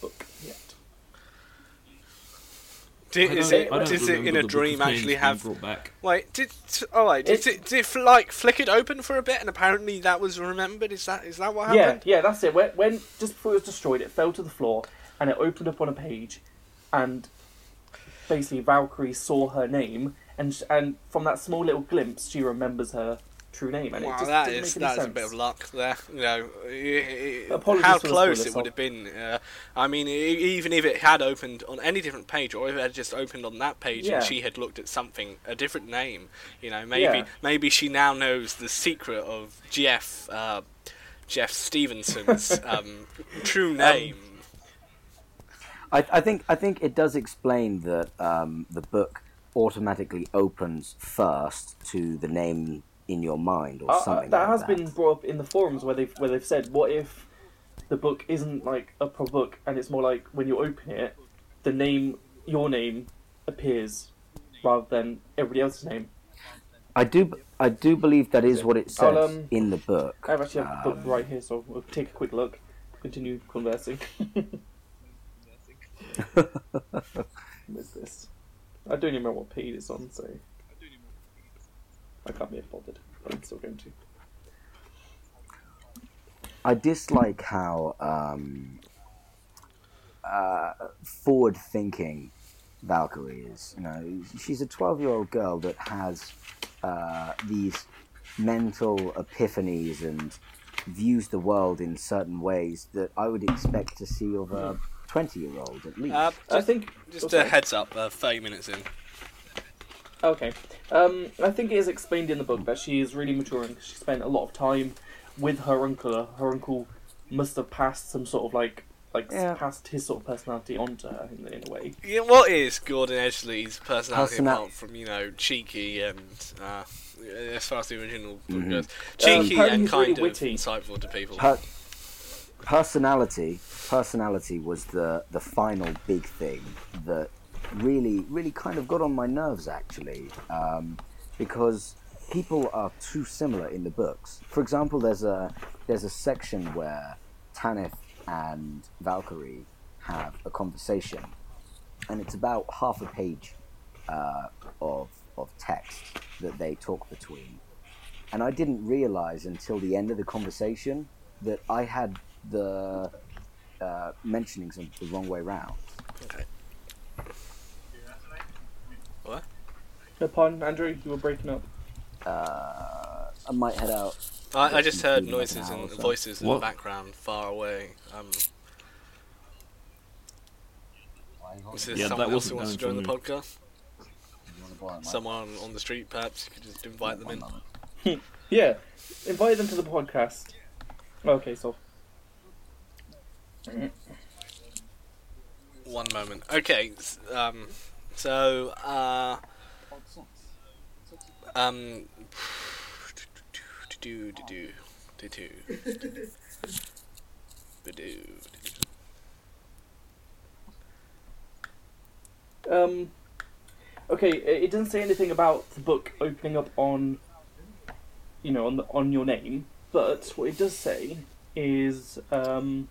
[SPEAKER 1] book yet.
[SPEAKER 4] Did, is it does it in a dream actually have
[SPEAKER 3] brought back?
[SPEAKER 4] Wait, did oh wait, did
[SPEAKER 1] It-
[SPEAKER 4] it, did it like flick it open for a bit, and apparently that was remembered? Is that is that what happened?
[SPEAKER 1] yeah, yeah, that's it. When, when just before it was destroyed, it fell to the floor and it opened up on a page, and basically Valkyrie saw her name, and and from that small little glimpse, she remembers her true name, and it
[SPEAKER 4] wow,
[SPEAKER 1] just
[SPEAKER 4] that
[SPEAKER 1] didn't
[SPEAKER 4] is
[SPEAKER 1] make any
[SPEAKER 4] that is a bit of luck there. You know, i- i-
[SPEAKER 1] Apologies
[SPEAKER 4] how close it would have been. Uh, I mean, even if it had opened on any different page, or if it had just opened on that page
[SPEAKER 1] Yeah.
[SPEAKER 4] and she had looked at something, a different name, you know, maybe
[SPEAKER 1] Yeah.
[SPEAKER 4] maybe she now knows the secret of Jeff uh, Jeff Stevenson's um, true name.
[SPEAKER 2] I, I think I think it does explain that um, the book automatically opens first to the name in your mind or
[SPEAKER 1] Uh, uh,
[SPEAKER 2] something.
[SPEAKER 1] that
[SPEAKER 2] like
[SPEAKER 1] has
[SPEAKER 2] that.
[SPEAKER 1] been brought up in the forums where they've where they've said, what if the book isn't like a proper book, and it's more like when you open it, the name, your name, appears rather than everybody else's name.
[SPEAKER 2] I do I do believe that is what it says
[SPEAKER 1] um,
[SPEAKER 2] in the book.
[SPEAKER 1] I have actually have the book
[SPEAKER 2] Um,
[SPEAKER 1] right here, so we'll take a quick look. Continue conversing. What's this? I don't even remember what page it's on, so I can't be bothered. But I'm still going to.
[SPEAKER 2] I dislike how um, uh, forward-thinking Valkyrie is. You know, she's a twelve-year-old girl that has uh, these mental epiphanies and views the world in certain ways that I would expect to see of a twenty-year-old at least.
[SPEAKER 4] Uh,
[SPEAKER 1] I think.
[SPEAKER 4] just
[SPEAKER 1] oh,
[SPEAKER 4] a heads up, uh, thirty minutes in.
[SPEAKER 1] Okay. Um, I think it is explained in the book that she is really maturing. She spent a lot of time with her uncle. Her uncle must have passed some sort of like like
[SPEAKER 2] Yeah.
[SPEAKER 1] passed his sort of personality onto her in, in a way.
[SPEAKER 4] Yeah, what is Gordon Edgley's personality
[SPEAKER 2] Persona-
[SPEAKER 4] apart from you know cheeky and uh, as far as the original book
[SPEAKER 2] Mhm.
[SPEAKER 4] goes, cheeky
[SPEAKER 1] apparently
[SPEAKER 4] and
[SPEAKER 1] he's really
[SPEAKER 4] kind of
[SPEAKER 1] witty.
[SPEAKER 4] insightful to people.
[SPEAKER 2] Per- personality personality was the the final big thing that really really kind of got on my nerves actually um, because people are too similar in the books for example there's a there's a section where Tanith and Valkyrie have a conversation and it's about half a page uh, of of text that they talk between and I didn't realize until the end of the conversation that I had the uh, mentionings the wrong way round.
[SPEAKER 4] Okay. What?
[SPEAKER 1] No, pardon, Andrew, you were breaking up.
[SPEAKER 2] Uh, I might head out.
[SPEAKER 4] I, I just heard
[SPEAKER 2] Including like an
[SPEAKER 4] noises and
[SPEAKER 2] so.
[SPEAKER 4] voices in
[SPEAKER 3] What?
[SPEAKER 4] the background, far away. Um, is there
[SPEAKER 3] Yeah, that
[SPEAKER 4] someone else who wants to join the podcast? Someone on the street, perhaps you could just invite them in.
[SPEAKER 1] Yeah, invite them to the podcast. Okay, so
[SPEAKER 4] One moment. Okay. Um. So. Uh. Um. Do do do do.
[SPEAKER 1] Um, okay, it it doesn't say anything about the book opening up on, you know, on the, on your name. But what it does say is, um,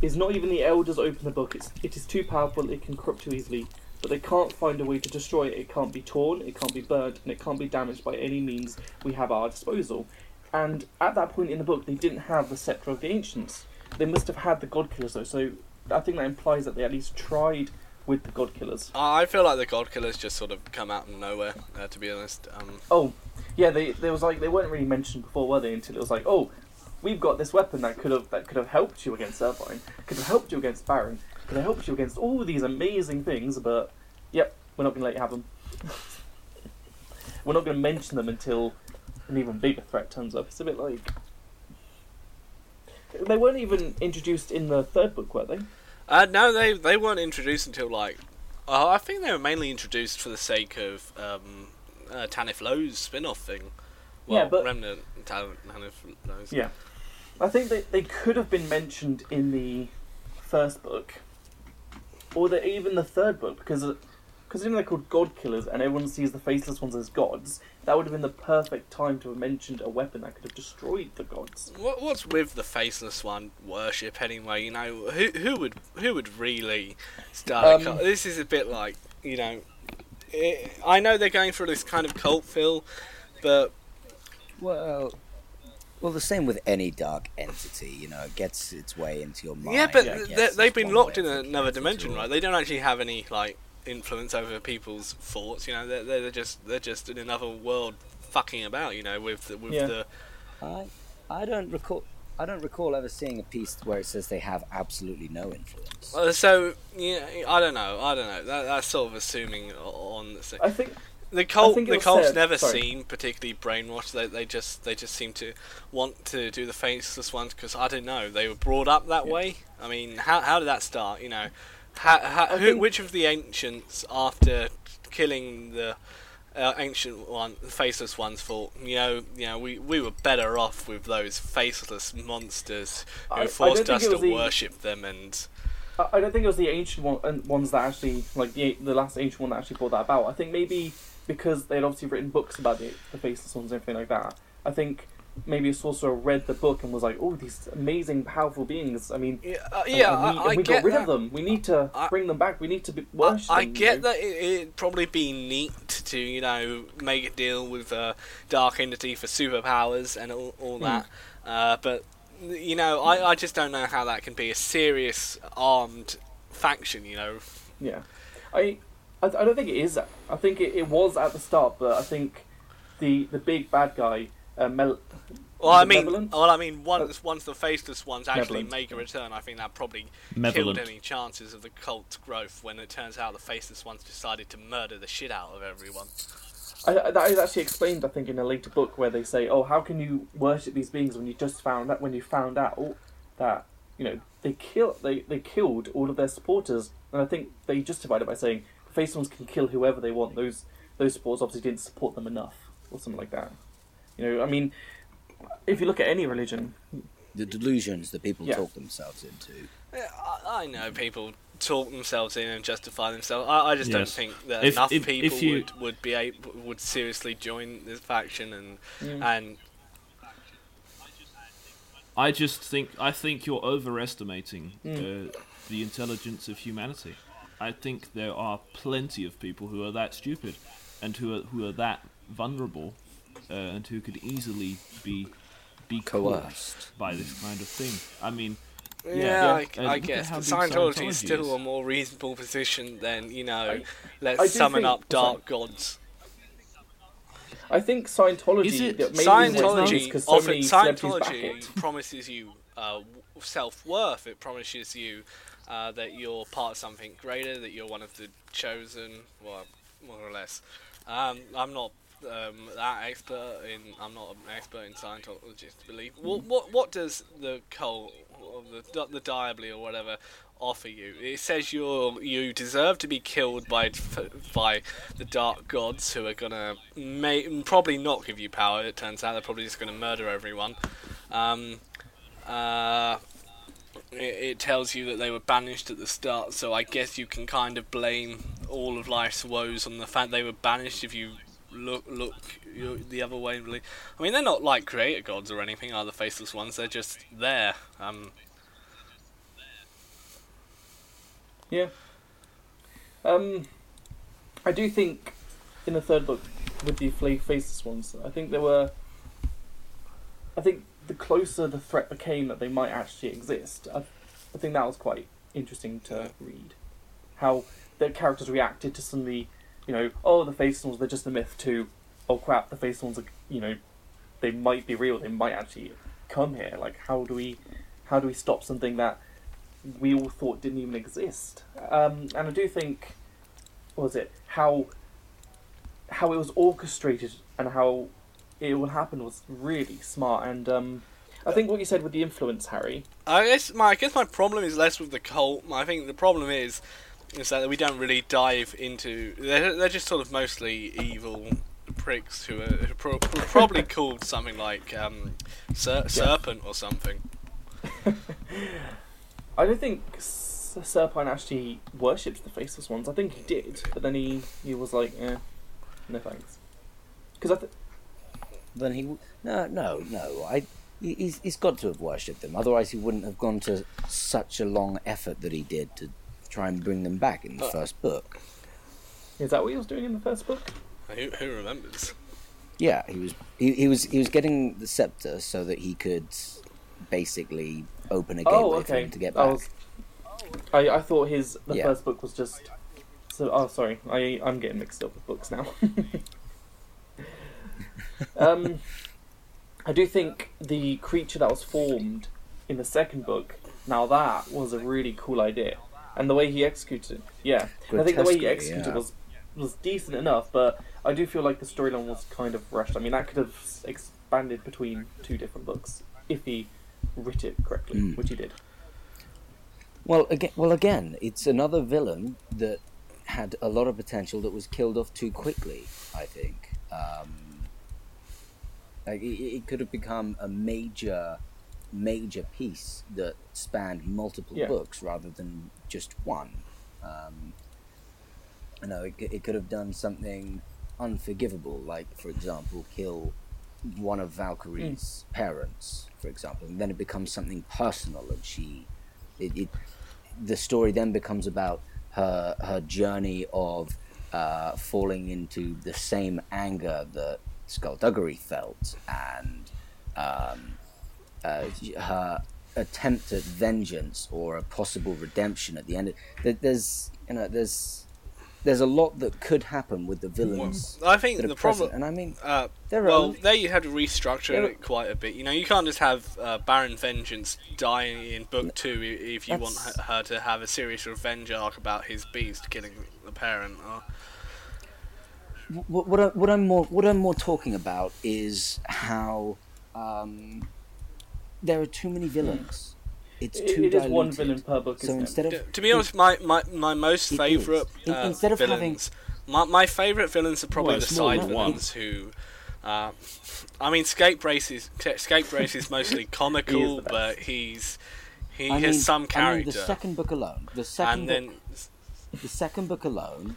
[SPEAKER 1] is not even the elders open the book. It's it is too powerful. It can corrupt too easily. But they can't find a way to destroy it. It can't be torn. It can't be burnt, and it can't be damaged by any means we have at our disposal. And at that point in the book, they didn't have the scepter of the ancients. They must have had the god killers though. So I think that implies that they at least tried with the god killers.
[SPEAKER 4] I feel like the God Killers just sort of come out of nowhere. Uh, to be honest. Um.
[SPEAKER 1] Oh, yeah. They there was like they weren't really mentioned before, were they? Until it was like, oh, we've got this weapon that could have that could have helped you against Irvine, could have helped you against Baron, could have helped you against all these amazing things. But yep, we're not going to let you have them. we're not going to mention them until an even bigger threat turns up. It's a bit like they weren't even introduced in the third book, were they?
[SPEAKER 4] Uh, no, they they weren't introduced until like. Uh, I think they were mainly introduced for the sake of um, uh, Tanith Low's spin-off thing. Well,
[SPEAKER 1] Yeah, but-
[SPEAKER 4] Remnant Tan- Tanith Low's.
[SPEAKER 1] Yeah. I think they, they could have been mentioned in the first book, or the, even the third book, because because you know they're called god killers, and everyone sees the faceless ones as gods. That would have been the perfect time to have mentioned a weapon that could have destroyed the gods.
[SPEAKER 4] What, what's with the faceless one worship anyway? You know, who who would who would really start? a
[SPEAKER 1] Um,
[SPEAKER 4] cult? This is a bit like you know. It, I know they're going for this kind of cult feel, but
[SPEAKER 2] Well, well, the same with any dark entity. You know, it gets its way into your mind.
[SPEAKER 4] yeah, but
[SPEAKER 2] I guess
[SPEAKER 4] they-
[SPEAKER 2] that's
[SPEAKER 4] they've been locked in another dimension, right? They don't actually have any like influence over people's thoughts. You know, they're, they're just they're just in another world fucking about. You know, with the, with
[SPEAKER 1] Yeah.
[SPEAKER 4] the
[SPEAKER 2] I, I don't recall. I don't recall ever seeing a piece where it says they have absolutely no influence.
[SPEAKER 4] Uh, so yeah, I don't know. I don't know. That, that's sort of assuming on the thing.
[SPEAKER 1] I think
[SPEAKER 4] The cult, the cults
[SPEAKER 1] said-
[SPEAKER 4] never
[SPEAKER 1] sorry.
[SPEAKER 4] seem particularly brainwashed. They, they just, they just seem to want to do the faceless ones because I don't know. They were brought up that
[SPEAKER 1] Yeah.
[SPEAKER 4] way. I mean, how, how did that start? You know, how, how, who, which of the ancients after killing the uh, ancient one, faceless ones, thought, you know, you know, we, we were better off with those faceless monsters who
[SPEAKER 1] I- I
[SPEAKER 4] forced
[SPEAKER 1] think
[SPEAKER 4] us to
[SPEAKER 1] the-
[SPEAKER 4] worship them and.
[SPEAKER 1] I I don't think it was the ancient one, uh, ones that actually, like the the last ancient one that actually brought that about. I think maybe because they'd obviously written books about the, the faceless ones and everything like that. I think maybe a sorcerer read the book and was like, "Oh, these amazing, powerful beings. I mean,
[SPEAKER 4] Yeah, uh, yeah,
[SPEAKER 1] and we,
[SPEAKER 4] I,
[SPEAKER 1] and we
[SPEAKER 4] get
[SPEAKER 1] got rid
[SPEAKER 4] that.
[SPEAKER 1] of them. We need to
[SPEAKER 4] I-
[SPEAKER 1] bring them back. We need to be,
[SPEAKER 4] I,
[SPEAKER 1] worship
[SPEAKER 4] I
[SPEAKER 1] them." you
[SPEAKER 4] get
[SPEAKER 1] know?
[SPEAKER 4] that it, it'd probably be neat to, you know, make a deal with a dark entity for superpowers and all, all
[SPEAKER 1] Hmm.
[SPEAKER 4] that. Uh, but, you know, I, I just don't know how that can be a serious armed faction, you know.
[SPEAKER 1] Yeah, I, I, I don't think it is. I think it, it was at the start, but I think the the big bad guy, uh, Mel.
[SPEAKER 4] Well, I mean,
[SPEAKER 1] Malevolent?
[SPEAKER 4] well, I mean, once once the faceless ones actually
[SPEAKER 1] Malevolent.
[SPEAKER 4] make a return, I think that probably
[SPEAKER 3] Malevolent.
[SPEAKER 4] killed any chances of the cult's growth. When it turns out the faceless ones decided to murder the shit out of everyone.
[SPEAKER 1] I, I- that is actually explained, I think, in a later book where they say, "Oh, how can you worship these beings when you just found out when you found out that you know they kill they, they killed all of their supporters?" And I think they justified it by saying the face ones can kill whoever they want. Those those supporters obviously didn't support them enough, or something like that. You know, I mean, if you look at any religion,
[SPEAKER 2] The delusions that people
[SPEAKER 1] Yeah.
[SPEAKER 2] talk themselves into.
[SPEAKER 4] Yeah, I, I know people talk themselves in and justify themselves. I, I just don't think that
[SPEAKER 3] If-
[SPEAKER 4] enough
[SPEAKER 3] if-
[SPEAKER 4] people
[SPEAKER 3] if you-
[SPEAKER 4] would, would be able, would seriously join this faction and
[SPEAKER 1] Mm.
[SPEAKER 4] and
[SPEAKER 3] I just think I think you're overestimating
[SPEAKER 1] Mm.
[SPEAKER 3] uh, the intelligence of humanity. I think there are plenty of people who are that stupid and who are who are that vulnerable uh, and who could easily be be
[SPEAKER 2] Coerced.
[SPEAKER 3] coerced by this kind of thing. I mean,
[SPEAKER 4] Yeah,
[SPEAKER 3] Yeah.
[SPEAKER 4] I,
[SPEAKER 3] Uh,
[SPEAKER 4] I guess.
[SPEAKER 3] how
[SPEAKER 4] But Scientology is still a more reasonable position than, you know,
[SPEAKER 1] I-
[SPEAKER 4] let's
[SPEAKER 1] I
[SPEAKER 4] summon
[SPEAKER 1] think-
[SPEAKER 4] up dark gods.
[SPEAKER 1] I think Scientology.
[SPEAKER 3] Is it-
[SPEAKER 1] maybe
[SPEAKER 4] Scientology,
[SPEAKER 1] because so
[SPEAKER 4] often,
[SPEAKER 1] many celebrities back
[SPEAKER 4] Scientology
[SPEAKER 1] it.
[SPEAKER 4] promises you uh, self worth. It promises you uh, that you're part of something greater, that you're one of the chosen, well, more or less. Um, I'm not um, that expert in. I'm not an expert in Scientology to believe. What what what does the cult or the the Diablerie or whatever offer you? It says you're you deserve to be killed by by the dark gods who are gonna may, probably not give you power. It turns out they're probably just gonna murder everyone. Um, uh, it, it tells you that they were banished at the start, so I guess you can kind of blame all of life's woes on the fact they were banished. If you look look the other way. I mean, they're not like creator gods or anything. Are the faceless ones? They're just there. Um,
[SPEAKER 1] Yeah. Um, I do think in the third book with the faceless ones, I think there were. I think the closer the threat became that they might actually exist, I, I think that was quite interesting to read. How the characters reacted to suddenly, you know, oh, the faceless ones, they're just a myth, to, oh crap, the faceless ones are, you know, they might be real, they might actually come here. Like, how do we, how do we stop something that we all thought didn't even exist. Um, and I do think, what was it how how it was orchestrated and how it would happen was really smart. And um, I think what you said with the influence, Harry.
[SPEAKER 4] I guess my I guess my problem is less with the cult. I think the problem is is that we don't really dive into. They're, they're just sort of mostly evil pricks who are, who pro- probably called something like um, ser- serpent or something.
[SPEAKER 1] I don't think Serpine actually worships the faceless ones. I think he did, but then he, he was like, eh, no thanks. Because I th-
[SPEAKER 2] Then he w- no no no I he- he's he's got to have worshipped them. Otherwise, he wouldn't have gone to such a long effort that he did to try and bring them back in the first book.
[SPEAKER 1] is that what he was doing in the first book?
[SPEAKER 4] Who, who remembers?
[SPEAKER 2] Yeah, he was he, he was he was getting the scepter so that he could basically open a oh, gateway
[SPEAKER 1] Oh,
[SPEAKER 2] for him to get
[SPEAKER 1] I
[SPEAKER 2] back.
[SPEAKER 1] was- I, I thought his the
[SPEAKER 2] Yeah.
[SPEAKER 1] first book was just. So oh sorry, I I'm getting mixed up with books now. um, I do think the creature that was formed in the second book. Now that was a really cool idea, and the way he executed it, yeah. I think the way he executed
[SPEAKER 2] yeah.
[SPEAKER 1] it was was decent enough, but I do feel like the storyline was kind of rushed. I mean, that could have expanded between two different books if he writ it correctly,
[SPEAKER 2] Mm.
[SPEAKER 1] which he did.
[SPEAKER 2] Well, again, well, again, it's another villain that had a lot of potential that was killed off too quickly. I think um, like it, it could have become a major, major piece that spanned multiple
[SPEAKER 1] Yeah.
[SPEAKER 2] books rather than just one. Um, you know, it, it could have done something unforgivable, like, for example, kill one of Valkyrie's parents, for example, and then it becomes something personal, and she, it, it the story then becomes about her her journey of uh, falling into the same anger that Skulduggery felt, and um, uh, her attempt at vengeance or a possible redemption at the end. There- There's you know there's there's a lot that could happen with the villains
[SPEAKER 4] I think the
[SPEAKER 2] present,
[SPEAKER 4] problem.
[SPEAKER 2] and I mean
[SPEAKER 4] Uh,
[SPEAKER 2] there are
[SPEAKER 4] well, they had to restructure
[SPEAKER 2] There-
[SPEAKER 4] it quite a bit. You know, you can't just have uh, Baron Vengeous die in book two if you want
[SPEAKER 2] That's-
[SPEAKER 4] her- her to have a serious revenge arc about his beast killing the parent. Or,
[SPEAKER 2] what, what, I, what I'm more what I'm more talking about is how um, there are too many villains. It's
[SPEAKER 1] It-
[SPEAKER 2] too
[SPEAKER 1] it is
[SPEAKER 2] diluted.
[SPEAKER 1] one villain per book,
[SPEAKER 2] So
[SPEAKER 1] isn't it?
[SPEAKER 2] instead of
[SPEAKER 4] to, to be honest, my, my, my most favourite
[SPEAKER 2] is. In-
[SPEAKER 4] uh,
[SPEAKER 2] instead of having-
[SPEAKER 4] villains, my, my favourite villains are probably
[SPEAKER 3] Well,
[SPEAKER 4] the
[SPEAKER 3] it's more
[SPEAKER 4] side
[SPEAKER 3] than one.
[SPEAKER 4] who. Uh, I mean, Scapegrace is Scapegrace is mostly comical,
[SPEAKER 1] the best.
[SPEAKER 4] but he's he
[SPEAKER 2] I
[SPEAKER 4] has
[SPEAKER 2] mean,
[SPEAKER 4] some
[SPEAKER 2] I
[SPEAKER 4] character.
[SPEAKER 2] mean, the second book alone, the second
[SPEAKER 4] and
[SPEAKER 2] book,
[SPEAKER 4] then
[SPEAKER 2] the second book alone,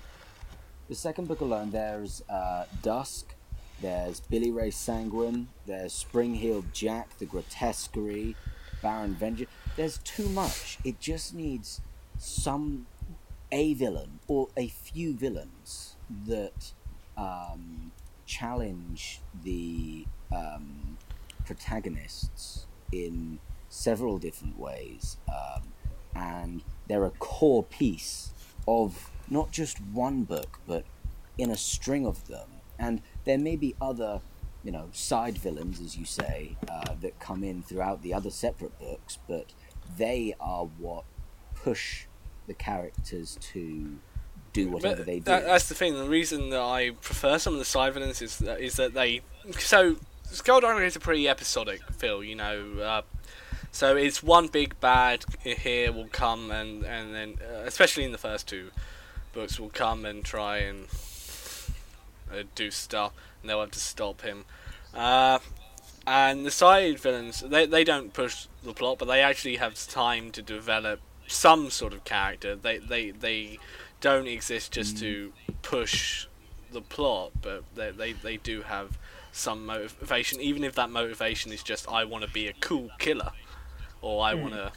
[SPEAKER 2] the second book alone. There's uh, Dusk, there's Billy Ray Sanguine, there's Spring Heeled Jack, the Grotesquerie, Baron Vengeous. There's too much. It just needs some a villain or a few villains that um, challenge the um, protagonists in several different ways, um, and they're a core piece of not just one book, but in a string of them. And there may be other, you know, side villains, as you say, uh, that come in throughout the other separate books, but they are what push the characters to do whatever
[SPEAKER 4] But
[SPEAKER 2] they do.
[SPEAKER 4] that, that's the thing. The reason that I prefer some of the side villains is that, is that they. So, Skulduggery is a pretty episodic feel, you know. Uh, so it's one big bad here will come and and then uh, especially in the first two books will come and try and uh, do stuff and they'll have to stop him. Uh, and the side villains they they don't push the plot, but they actually have time to develop some sort of character. They they they don't exist just to push the plot, but they, they, they do have some motivation, even if that motivation is just I want to be a cool killer, or I want to.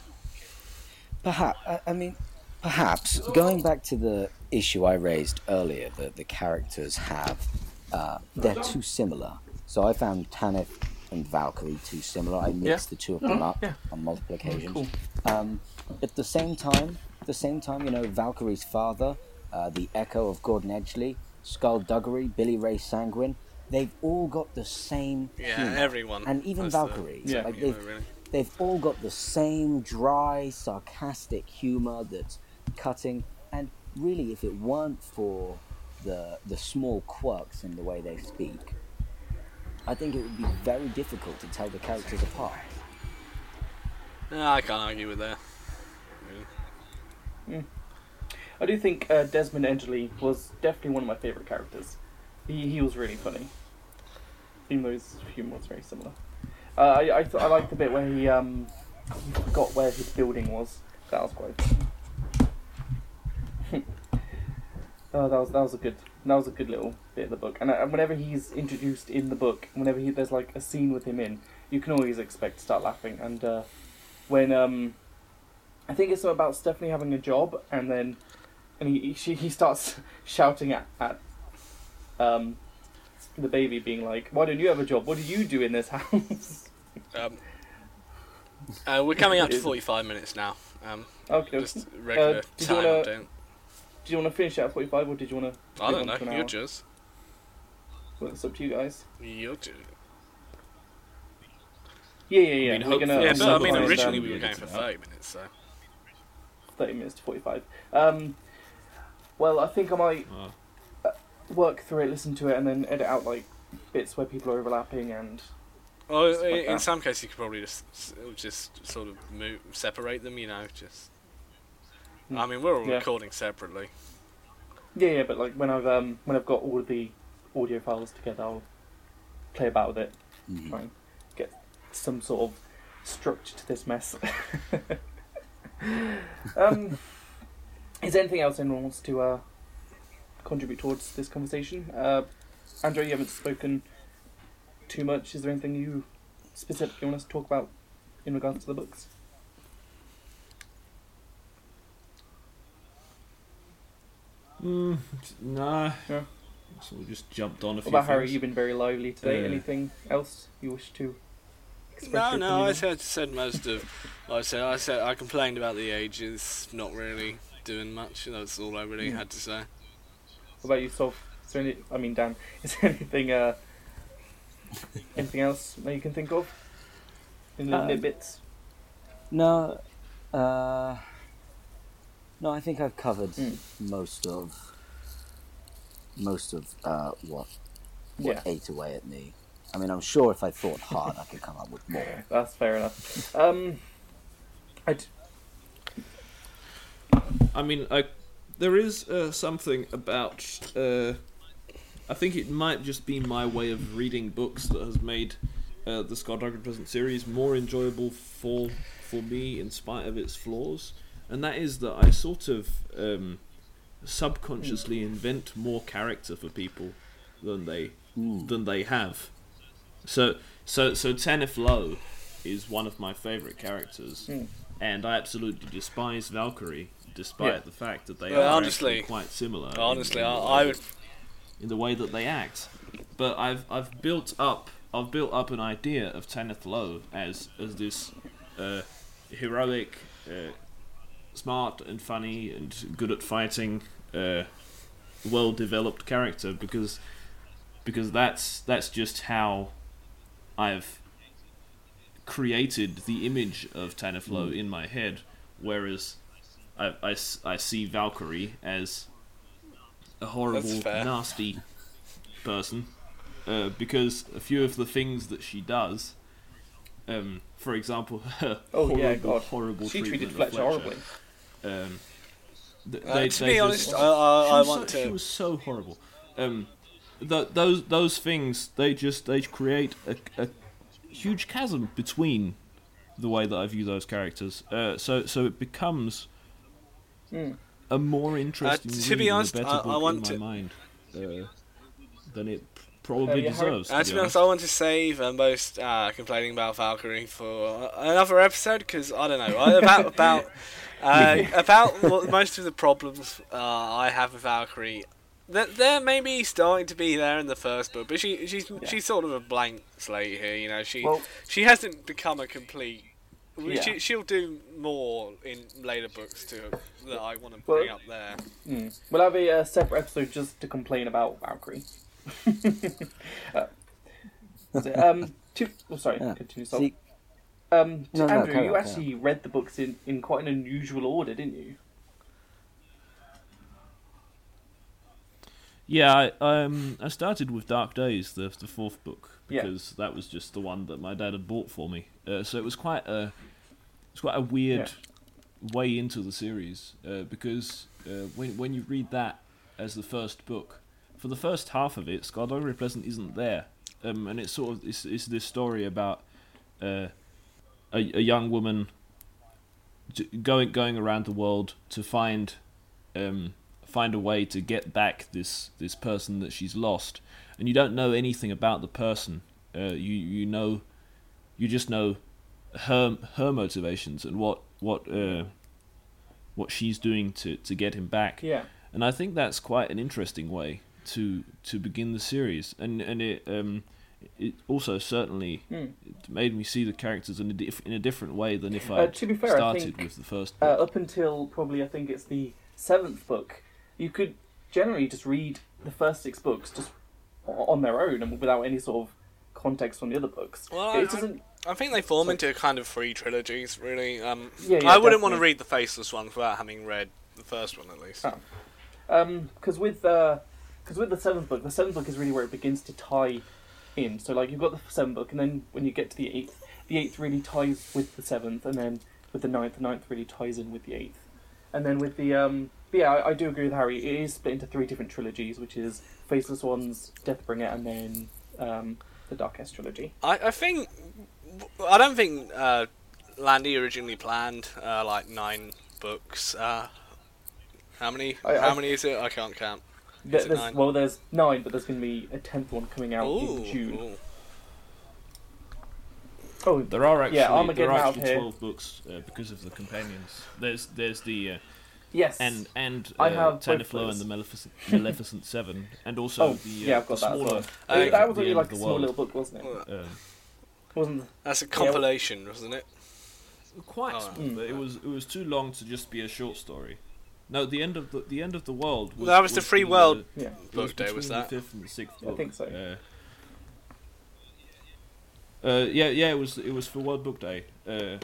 [SPEAKER 2] Perhaps, I, I mean, perhaps going back to the issue I raised earlier, that the characters have, uh, they're too similar. So I found Tanith and Valkyrie too similar. I mixed the two of them up
[SPEAKER 1] yeah.
[SPEAKER 2] on multiple occasions.
[SPEAKER 1] Cool.
[SPEAKER 2] Um, at the same time, at the same time, you know, Valkyrie's father, uh, the Echo of Gordon Edgley, Skulduggery, Billy Ray Sanguine, they've all got the same
[SPEAKER 4] Yeah,
[SPEAKER 2] humor.
[SPEAKER 4] everyone.
[SPEAKER 2] and even
[SPEAKER 4] has the-
[SPEAKER 2] Valkyrie.
[SPEAKER 1] Yeah.
[SPEAKER 2] like they've,
[SPEAKER 4] really.
[SPEAKER 2] they've all got the same dry, sarcastic humor that's cutting. And really, if it weren't for the the small quirks in the way they speak, I think it would be very difficult to tell the characters apart.
[SPEAKER 4] No, I can't argue with that. Really.
[SPEAKER 1] I do think uh, Desmond Edgley was definitely one of my favourite characters. He he was really funny, even though his humour was very similar. Uh, I I, th- I liked the bit where he um he forgot where his building was. That was quite. Funny. oh, that was that was a good that was a good little bit of the book. And, uh, whenever he's introduced in the book, whenever he, there's like a scene with him in, you can always expect to start laughing. And uh, when um, I think it's about Stephanie having a job, and then and he he, she, he starts shouting at at um, the baby, being like, "Why don't you have a job? What do you do in this house?"
[SPEAKER 4] Um, uh, we're coming up to 45 minutes now. Um,
[SPEAKER 1] okay,
[SPEAKER 4] just regular
[SPEAKER 1] Uh,
[SPEAKER 4] time
[SPEAKER 1] wanna-
[SPEAKER 4] update.
[SPEAKER 1] did you want to finish at forty-five, or did you want to?
[SPEAKER 4] I don't know. You're just.
[SPEAKER 1] Well, it's up to you guys.
[SPEAKER 4] You're just.
[SPEAKER 1] Yeah, yeah, yeah.
[SPEAKER 3] I mean,
[SPEAKER 1] we're gonna.
[SPEAKER 4] Yeah,
[SPEAKER 1] I'm
[SPEAKER 4] but I mean, originally
[SPEAKER 1] um,
[SPEAKER 4] we were going for 30 minutes, so.
[SPEAKER 1] thirty minutes to forty-five. Um, well, I think I might
[SPEAKER 3] Oh.
[SPEAKER 1] work through it, listen to it, and then edit out like bits where people are overlapping and
[SPEAKER 4] Well,
[SPEAKER 1] Stuff like
[SPEAKER 4] in, in
[SPEAKER 1] that.
[SPEAKER 4] some cases, you could probably just just sort of move, separate them. You know, just.
[SPEAKER 1] Hmm.
[SPEAKER 4] I mean, we're all
[SPEAKER 1] Yeah.
[SPEAKER 4] recording separately.
[SPEAKER 1] yeah, yeah. But like when I've um when I've got all of the audio files together, I'll play about with it,
[SPEAKER 2] Mhm.
[SPEAKER 1] try and get some sort of structure to this mess. um, is there anything else anyone wants to uh contribute towards this conversation? Uh, Andrew, you haven't spoken too much. Is there anything you specifically want us to talk about in regards to the books?
[SPEAKER 3] Mm, nah.
[SPEAKER 1] Yeah.
[SPEAKER 3] So we just jumped on a
[SPEAKER 1] What
[SPEAKER 3] few
[SPEAKER 1] about Harry? You've been very lively today.
[SPEAKER 3] Uh,
[SPEAKER 1] Anything else you wish to express?
[SPEAKER 4] No, no, I
[SPEAKER 1] on?
[SPEAKER 4] said said most of. I said I said I complained about the ages, not really doing much. That's all I really
[SPEAKER 1] Hmm.
[SPEAKER 4] had to say.
[SPEAKER 1] What about yourself? Is there any? I mean, Dan. Is there anything? Uh, anything else that you can think of? In little
[SPEAKER 2] Um,
[SPEAKER 1] bits.
[SPEAKER 2] No, uh, no, I think I've covered
[SPEAKER 1] Mm.
[SPEAKER 2] most of most of uh, what what
[SPEAKER 1] Yeah.
[SPEAKER 2] ate away at me. I mean, I'm sure if I thought hard, I could come up with more.
[SPEAKER 1] That's fair enough. Um, I d-
[SPEAKER 3] I mean, I, there is uh, something about. Uh, I think it might just be my way of reading books that has made uh, the Skulduggery Pleasant series more enjoyable for for me, in spite of its flaws. And that is that I sort of um, subconsciously invent more character for people than they
[SPEAKER 2] Mm.
[SPEAKER 3] than they have. So so so Tanith Low is one of my favourite characters,
[SPEAKER 1] Mm.
[SPEAKER 3] and I absolutely despise Valkyrie, despite
[SPEAKER 1] Yeah.
[SPEAKER 3] the fact that they
[SPEAKER 4] Well,
[SPEAKER 3] are
[SPEAKER 4] honestly-
[SPEAKER 3] quite similar.
[SPEAKER 4] Honestly,
[SPEAKER 3] in,
[SPEAKER 4] I,
[SPEAKER 3] the way
[SPEAKER 4] I
[SPEAKER 3] that-
[SPEAKER 4] would.
[SPEAKER 3] in the way that they act. But I've I've built up I've built up an idea of Tanith Low as as this uh, heroic, uh, smart and funny and good at fighting, uh, well developed character because because that's that's just how I've created the image of Tanith Low in my head, whereas I, I, I see Valkyrie as a horrible, nasty person uh, because a few of the things that she does, um, for example, her
[SPEAKER 1] Oh
[SPEAKER 3] horrible,
[SPEAKER 1] yeah, God.
[SPEAKER 3] horrible
[SPEAKER 1] She treated
[SPEAKER 3] treatment of
[SPEAKER 1] Fletcher horribly.
[SPEAKER 3] Um, th-
[SPEAKER 4] Uh,
[SPEAKER 3] they-
[SPEAKER 4] to
[SPEAKER 3] they
[SPEAKER 4] be
[SPEAKER 3] just-
[SPEAKER 4] honest, I, I,
[SPEAKER 3] she
[SPEAKER 4] I want
[SPEAKER 3] so, She was so horrible. Um, th- those those things they just they create a, a huge chasm between the way that I view those characters. Uh, so so it becomes
[SPEAKER 1] Mm.
[SPEAKER 3] a more interesting.
[SPEAKER 4] to be honest,
[SPEAKER 3] a better
[SPEAKER 4] I- I want
[SPEAKER 3] in
[SPEAKER 4] to-
[SPEAKER 3] mind uh, than it p- probably
[SPEAKER 1] Uh, yeah,
[SPEAKER 3] deserves.
[SPEAKER 4] Uh,
[SPEAKER 3] to
[SPEAKER 4] to
[SPEAKER 3] be
[SPEAKER 4] be honest,
[SPEAKER 3] honest.
[SPEAKER 4] I want to save uh, most uh, complaining about Valkyrie for another episode because I don't know about about uh, about what, most of the problems uh, I have with Valkyrie. They're, they're maybe starting to be there in the first book, but she she's she's sort of a blank slate here. You know, she
[SPEAKER 1] Well-
[SPEAKER 4] she hasn't become a complete.
[SPEAKER 1] Yeah.
[SPEAKER 4] She, she'll do more in later books too that I want to
[SPEAKER 1] Well-
[SPEAKER 4] bring up there.
[SPEAKER 1] Mm. We'll have a uh, separate episode just to complain about Valkyrie. Uh, so, um, to, oh, sorry,
[SPEAKER 2] Yeah.
[SPEAKER 1] continue. So,
[SPEAKER 2] See,
[SPEAKER 1] um,
[SPEAKER 2] No, no,
[SPEAKER 1] Andrew,
[SPEAKER 2] carry
[SPEAKER 1] you
[SPEAKER 2] on, carry
[SPEAKER 1] actually read the books in, in quite an unusual order, didn't you?
[SPEAKER 3] Yeah, I, um, I started with Dark Days, the the fourth book,
[SPEAKER 1] Yeah.
[SPEAKER 3] because that was just the one that my dad had bought for me. Uh, so it was quite a it's quite a weird way into the series uh, because uh, when when you read that as the first book, for the first half of it, Skulduggery Pleasant isn't there, um, and it's sort of it's, it's this story about uh, a a young woman going going around the world to find um, find a way to get back this this person that she's lost, and you don't know anything about the person. Uh, you you know, you just know her her motivations and what what uh, what she's doing to to get him back.
[SPEAKER 1] Yeah.
[SPEAKER 3] And I think that's quite an interesting way to to begin the series, and and it um it also certainly it made me see the characters in a diff- in a different way than if I
[SPEAKER 1] Uh, to be fair, I
[SPEAKER 3] started
[SPEAKER 1] think,
[SPEAKER 3] with the first.
[SPEAKER 1] Uh, up until probably I think it's the seventh book, you could generally just read the first six books just on their own and without any sort of context from the other books.
[SPEAKER 4] Well,
[SPEAKER 1] it
[SPEAKER 4] I-
[SPEAKER 1] doesn't.
[SPEAKER 4] I think they form
[SPEAKER 1] Sorry.
[SPEAKER 4] into kind of three trilogies, really. Um,
[SPEAKER 1] Yeah, yeah,
[SPEAKER 4] I wouldn't want to read the Faceless one without having read the first one at least.
[SPEAKER 1] Oh. Um, because with the because with the seventh book, the seventh book is really where it begins to tie in. So like you've got the seventh book, and then when you get to the eighth, the eighth really ties with the seventh, and then with the ninth, the ninth really ties in with the eighth, and then with the um. Yeah, I, I do agree with Harry. It is split into three different trilogies, which is Faceless Ones, Deathbringer, and then um, the Darquesse trilogy.
[SPEAKER 4] I, I think I don't think uh, Landy originally planned uh, like nine books. Uh, how many?
[SPEAKER 1] I-
[SPEAKER 4] how
[SPEAKER 1] I-
[SPEAKER 4] many is it? I can't count.
[SPEAKER 1] There-
[SPEAKER 4] Is it
[SPEAKER 1] there's,
[SPEAKER 4] nine?
[SPEAKER 1] well, there's nine, but there's going to be a tenth one coming out
[SPEAKER 4] Ooh,
[SPEAKER 1] in June.
[SPEAKER 4] ooh.
[SPEAKER 1] Oh,
[SPEAKER 3] There are actually
[SPEAKER 1] Yeah,
[SPEAKER 3] there
[SPEAKER 1] Armageddon
[SPEAKER 3] are
[SPEAKER 1] out
[SPEAKER 3] actually
[SPEAKER 1] here.
[SPEAKER 3] twelve books uh, because of the companions. There's there's the uh,
[SPEAKER 1] yes.
[SPEAKER 3] and and
[SPEAKER 1] I
[SPEAKER 3] uh,
[SPEAKER 1] have both
[SPEAKER 3] and the Maleficent, Maleficent Seven, and also
[SPEAKER 1] Oh,
[SPEAKER 3] the uh,
[SPEAKER 1] yeah, I've got
[SPEAKER 3] the
[SPEAKER 1] that as
[SPEAKER 3] smaller.
[SPEAKER 1] well.
[SPEAKER 4] Uh,
[SPEAKER 1] that was
[SPEAKER 3] The
[SPEAKER 1] only like a small
[SPEAKER 3] World.
[SPEAKER 1] little book, wasn't it?
[SPEAKER 4] Well,
[SPEAKER 3] Um,
[SPEAKER 1] Wasn't
[SPEAKER 4] That's a compilation, wasn't it?
[SPEAKER 3] quite
[SPEAKER 4] Oh.
[SPEAKER 3] small, but it was it was too long to just be a short story. No, the end of the the end of the world. Was,
[SPEAKER 4] That was the Free World
[SPEAKER 3] uh,
[SPEAKER 1] yeah.
[SPEAKER 3] it
[SPEAKER 4] book day, was that?
[SPEAKER 3] the fifth and the sixth
[SPEAKER 1] I think so.
[SPEAKER 3] Uh, uh, yeah, yeah, it was it was for World Book Day, uh,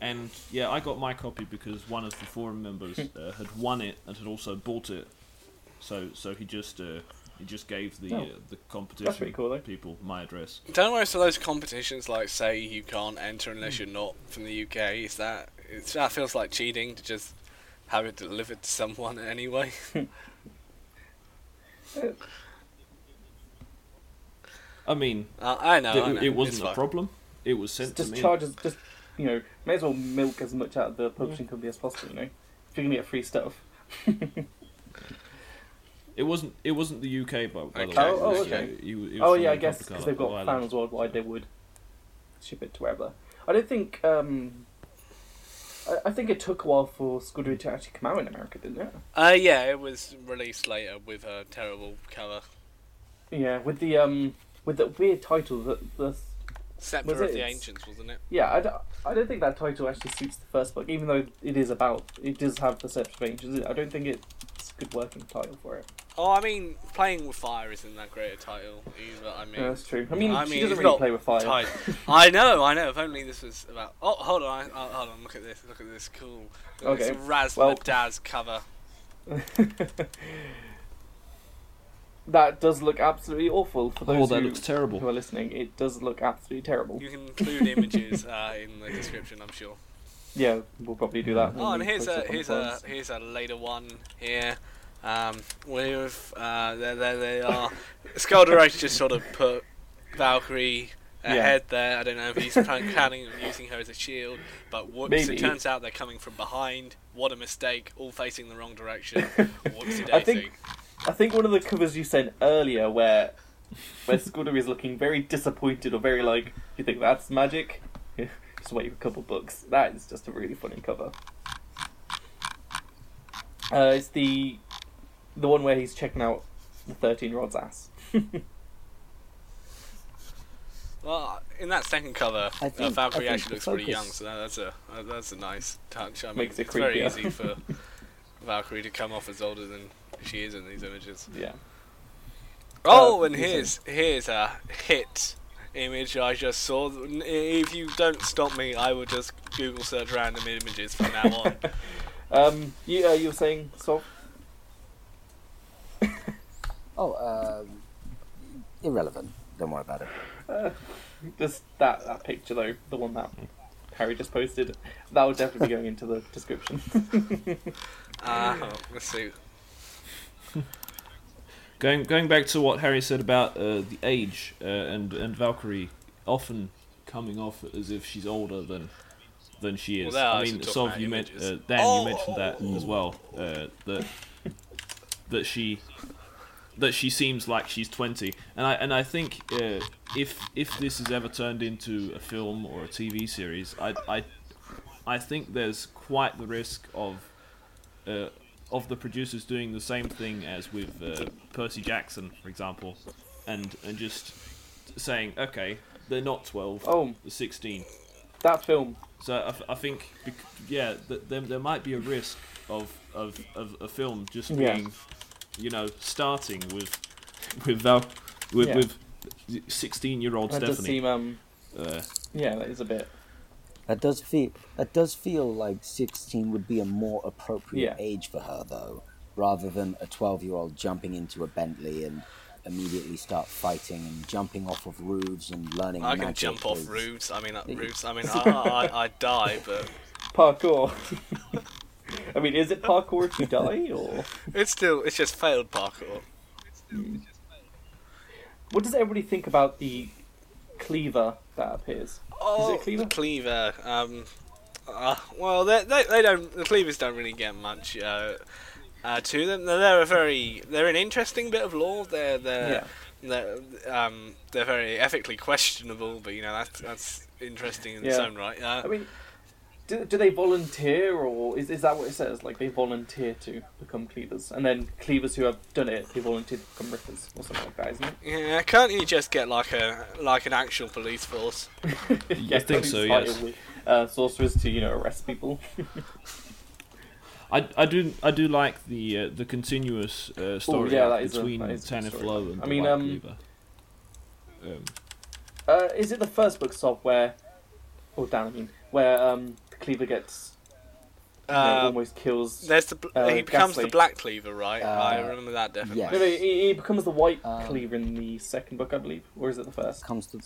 [SPEAKER 3] and yeah, I got my copy because one of the forum members uh, had won it and had also bought it, so so he just uh, he just gave the
[SPEAKER 1] Oh.
[SPEAKER 3] uh, the competition
[SPEAKER 1] cool,
[SPEAKER 3] people my address.
[SPEAKER 4] Don't most of those competitions like say you can't enter unless you're not from the UK? Is that it's, that feels like cheating to just have it delivered to someone anyway?
[SPEAKER 3] I mean,
[SPEAKER 4] Uh, I know.
[SPEAKER 3] th-
[SPEAKER 4] I know.
[SPEAKER 3] it wasn't a
[SPEAKER 4] fine.
[SPEAKER 3] problem. It was sent
[SPEAKER 1] Just
[SPEAKER 3] to me.
[SPEAKER 1] charges, just you know, may as well milk as much out of the publishing company as possible. You know, if you're gonna get free stuff.
[SPEAKER 3] It wasn't. It wasn't the UK, by, by
[SPEAKER 4] Okay.
[SPEAKER 3] the way.
[SPEAKER 1] Oh, oh, okay.
[SPEAKER 3] it was- it was
[SPEAKER 1] Oh yeah, I guess because they've got
[SPEAKER 3] Ireland.
[SPEAKER 1] fans worldwide, they would ship it to wherever. I don't think. um I, I think it took a while for Skulduggery to actually come out in America, didn't it?
[SPEAKER 4] Uh, yeah, it was released later with a terrible cover.
[SPEAKER 1] Yeah, with the um with the weird title that the
[SPEAKER 4] Scepter
[SPEAKER 1] Was
[SPEAKER 4] of
[SPEAKER 1] it?
[SPEAKER 4] the Ancients, wasn't it?
[SPEAKER 1] yeah I don't, I don't think that title actually suits the first book even though it is about it does have the Scepter of Ancients I don't think it's a good working title for it
[SPEAKER 4] Oh, I mean, playing with fire isn't that great a title either. I mean,
[SPEAKER 1] yeah, that's true I mean
[SPEAKER 4] I
[SPEAKER 1] she
[SPEAKER 4] mean,
[SPEAKER 1] doesn't really play with fire
[SPEAKER 4] tight. I know, I know. If only this was about. Oh, hold on, I, oh, hold on. Look at this. Look at this. Cool. Look
[SPEAKER 1] Okay,
[SPEAKER 4] This Raz
[SPEAKER 1] well-
[SPEAKER 4] Daz cover.
[SPEAKER 1] that does look absolutely awful for those
[SPEAKER 3] Oh, that
[SPEAKER 1] who,
[SPEAKER 3] looks terrible.
[SPEAKER 1] who are listening it does look absolutely terrible
[SPEAKER 4] You can include images uh, in the description, I'm sure.
[SPEAKER 1] Yeah we'll probably do that
[SPEAKER 4] Oh, and here's a here's a here's a later one here. Um, with uh, there there they are. Skulduggery just sort of put Valkyrie
[SPEAKER 1] Yeah.
[SPEAKER 4] ahead there. I don't know if he's planning on using her as a shield, but whoops! It turns out they're coming from behind. What a mistake! All facing the wrong direction. Whoopsie
[SPEAKER 1] I think I think one of the covers you sent earlier, where where Scudder is looking very disappointed or very like, you think that's magic? just wait for a couple books. That is just a really funny cover. Uh, it's the the one where he's checking out the thirteen year old's ass.
[SPEAKER 4] Well, in that second cover,
[SPEAKER 2] I
[SPEAKER 4] uh, Valkyrie actually
[SPEAKER 2] the
[SPEAKER 4] looks pretty young, so that, that's a uh, that's a nice touch. I mean,
[SPEAKER 1] Makes it
[SPEAKER 4] it's very easy for Valkyrie to come off as older than she is in these images.
[SPEAKER 1] yeah.
[SPEAKER 4] Oh,
[SPEAKER 1] Uh,
[SPEAKER 4] and here's here's a hit image I just saw. If you don't stop me, I will just Google search random images from now on.
[SPEAKER 1] Um, you uh, you were saying so?
[SPEAKER 2] Oh, um, irrelevant. Don't worry about it.
[SPEAKER 1] Uh, just that that picture though, the one that Harry just posted, that will definitely be going into the description.
[SPEAKER 4] Uh, let's see.
[SPEAKER 3] Going going back to what Harry said about uh, the age uh, and and Valkyrie often coming off as if she's older than than she is.
[SPEAKER 4] Well, I
[SPEAKER 3] I mean,
[SPEAKER 4] talking
[SPEAKER 3] Sov, you meant
[SPEAKER 4] images.
[SPEAKER 3] uh, Dan,
[SPEAKER 4] Oh!
[SPEAKER 3] you mentioned that as well. Uh, that that she that she seems like she's twenty, and I and I think uh, if if this is ever turned into a film or a TV series, I I I think there's quite the risk of uh, of the producers doing the same thing as with uh, Percy Jackson, for example, and and just saying, okay, they're not twelve,
[SPEAKER 1] oh,
[SPEAKER 3] they're sixteen.
[SPEAKER 1] that film.
[SPEAKER 3] So I, f- I think, bec- yeah, th- there, there might be a risk of, of, of a film just
[SPEAKER 1] Yeah.
[SPEAKER 3] being, you know, starting with with Val, with
[SPEAKER 1] Yeah.
[SPEAKER 3] with sixteen year old Stephanie.
[SPEAKER 1] seem um
[SPEAKER 3] Uh,
[SPEAKER 1] yeah, that is a bit.
[SPEAKER 2] That does feel that does feel like sixteen would be a more appropriate
[SPEAKER 1] Yeah.
[SPEAKER 2] age for her, though, rather than a twelve-year-old jumping into a Bentley and immediately start fighting and jumping off of roofs and learning.
[SPEAKER 4] I can
[SPEAKER 2] magic
[SPEAKER 4] jump off roofs. I mean, uh, roofs. I mean, I, I, I die, but
[SPEAKER 1] Parkour. I mean, is it parkour to die, or
[SPEAKER 4] it's still it's just failed parkour. It's still, it's just failed.
[SPEAKER 1] what does everybody think about the cleaver that appears?
[SPEAKER 4] Oh,
[SPEAKER 1] cleaver?
[SPEAKER 4] the cleaver. Um, uh, well, they, they they don't. The cleavers don't really get much uh, uh, to them. They're, a very they're an interesting bit of lore. They're they're they're, um, they're very ethically questionable, but you know that's that's interesting in its own right. Uh,
[SPEAKER 1] I mean, do, do they volunteer, or is, is that what it says? Like they volunteer to become cleavers, and then cleavers who have done it, they volunteer to become rippers, or something like that, isn't it?
[SPEAKER 4] yeah, can't you just get like a like an actual police force?
[SPEAKER 1] yeah,
[SPEAKER 3] think so, yes.
[SPEAKER 1] with, Uh, sorcerers to you know arrest people.
[SPEAKER 3] I, I do I do like the uh, the continuous uh, story
[SPEAKER 1] yeah,
[SPEAKER 3] arc
[SPEAKER 1] that is a-
[SPEAKER 3] between
[SPEAKER 1] that is a good
[SPEAKER 3] Tanith
[SPEAKER 1] story.
[SPEAKER 3] And
[SPEAKER 1] I
[SPEAKER 3] the
[SPEAKER 1] mean,
[SPEAKER 3] White
[SPEAKER 1] um,
[SPEAKER 3] Cleaver. Um,
[SPEAKER 1] Uh, is it the first book, Sob, where, oh Dan, I mean, where um the cleaver gets you know,
[SPEAKER 4] Uh,
[SPEAKER 1] almost kills?
[SPEAKER 4] there's the bl-
[SPEAKER 1] uh,
[SPEAKER 4] he becomes the black cleaver, right?
[SPEAKER 2] Uh,
[SPEAKER 4] I remember that definitely.
[SPEAKER 2] yeah.
[SPEAKER 1] No, no, he, he becomes the white
[SPEAKER 2] Um,
[SPEAKER 1] cleaver in the second book, I believe, or is it the first?
[SPEAKER 2] Comes to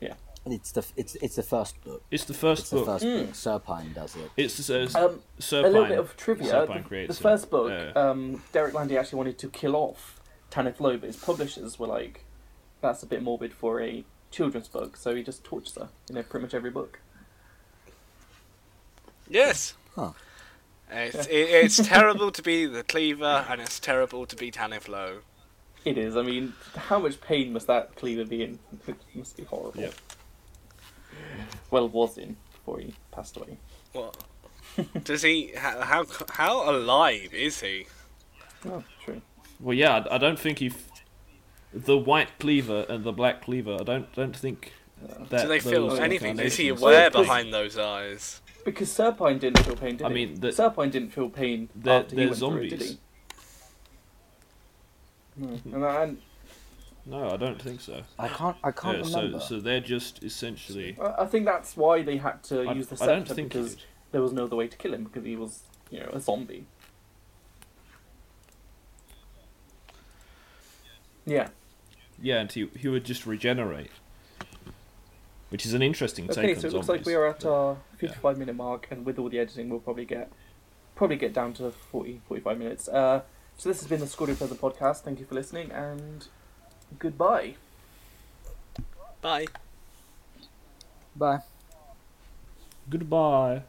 [SPEAKER 1] yeah
[SPEAKER 2] it's the it's it's the first book.
[SPEAKER 3] it's the first
[SPEAKER 2] It's the
[SPEAKER 3] book.
[SPEAKER 2] first
[SPEAKER 1] Mm.
[SPEAKER 2] book. Serpine does it.
[SPEAKER 3] It's uh,
[SPEAKER 1] Um,
[SPEAKER 3] Serpine.
[SPEAKER 1] a little bit of trivia.
[SPEAKER 3] Serpine
[SPEAKER 1] The,
[SPEAKER 3] creates
[SPEAKER 1] the first
[SPEAKER 3] it.
[SPEAKER 1] book,
[SPEAKER 3] Uh,
[SPEAKER 1] um, Derek Landy actually wanted to kill off Tanith Low, but his publishers were like, "That's a bit morbid for a children's book," so he just tortures her in pretty much every book.
[SPEAKER 4] Yes.
[SPEAKER 2] Huh.
[SPEAKER 4] It's, it, it's terrible to be the cleaver, and it's terrible to be Tanith Low.
[SPEAKER 1] It is. I mean, how much pain must that cleaver be in? It must be horrible.
[SPEAKER 3] Yep.
[SPEAKER 1] Well, was in before he passed away.
[SPEAKER 4] What? Does he? How, how how alive is he?
[SPEAKER 1] Oh, true.
[SPEAKER 3] Well, yeah, I, I don't think he. F- the white cleaver and the black cleaver. I don't don't think that
[SPEAKER 4] Do they feel anything? Is he
[SPEAKER 3] incarnations-
[SPEAKER 4] aware
[SPEAKER 1] 'cause-
[SPEAKER 4] behind those eyes?
[SPEAKER 1] Because Serpine didn't feel pain, did
[SPEAKER 3] I
[SPEAKER 1] he?
[SPEAKER 3] mean, the-
[SPEAKER 1] Serpine didn't feel pain
[SPEAKER 3] They're-
[SPEAKER 1] after
[SPEAKER 3] they're
[SPEAKER 1] went through it, did
[SPEAKER 3] zombies.
[SPEAKER 1] he? No. And, and
[SPEAKER 3] No, I don't think so.
[SPEAKER 2] I can't. I can't
[SPEAKER 3] Yeah, so
[SPEAKER 2] remember.
[SPEAKER 3] so they're just essentially.
[SPEAKER 1] I I think that's why they had to
[SPEAKER 3] I,
[SPEAKER 1] use the
[SPEAKER 3] I don't
[SPEAKER 1] scepter
[SPEAKER 3] think
[SPEAKER 1] because
[SPEAKER 3] it-
[SPEAKER 1] there was no other way to kill him because he was, you know, a zombie. Yeah.
[SPEAKER 3] Yeah, and he he would just regenerate, which is an interesting take
[SPEAKER 1] Okay,
[SPEAKER 3] on
[SPEAKER 1] so it looks
[SPEAKER 3] zombies.
[SPEAKER 1] like we are at our 55 minute mark, and with all the editing, we'll probably get probably get down to 40, 45 minutes. Uh, so this has been the Squadron Feather podcast. Thank you for listening, and goodbye.
[SPEAKER 4] Bye.
[SPEAKER 2] Bye.
[SPEAKER 3] Goodbye.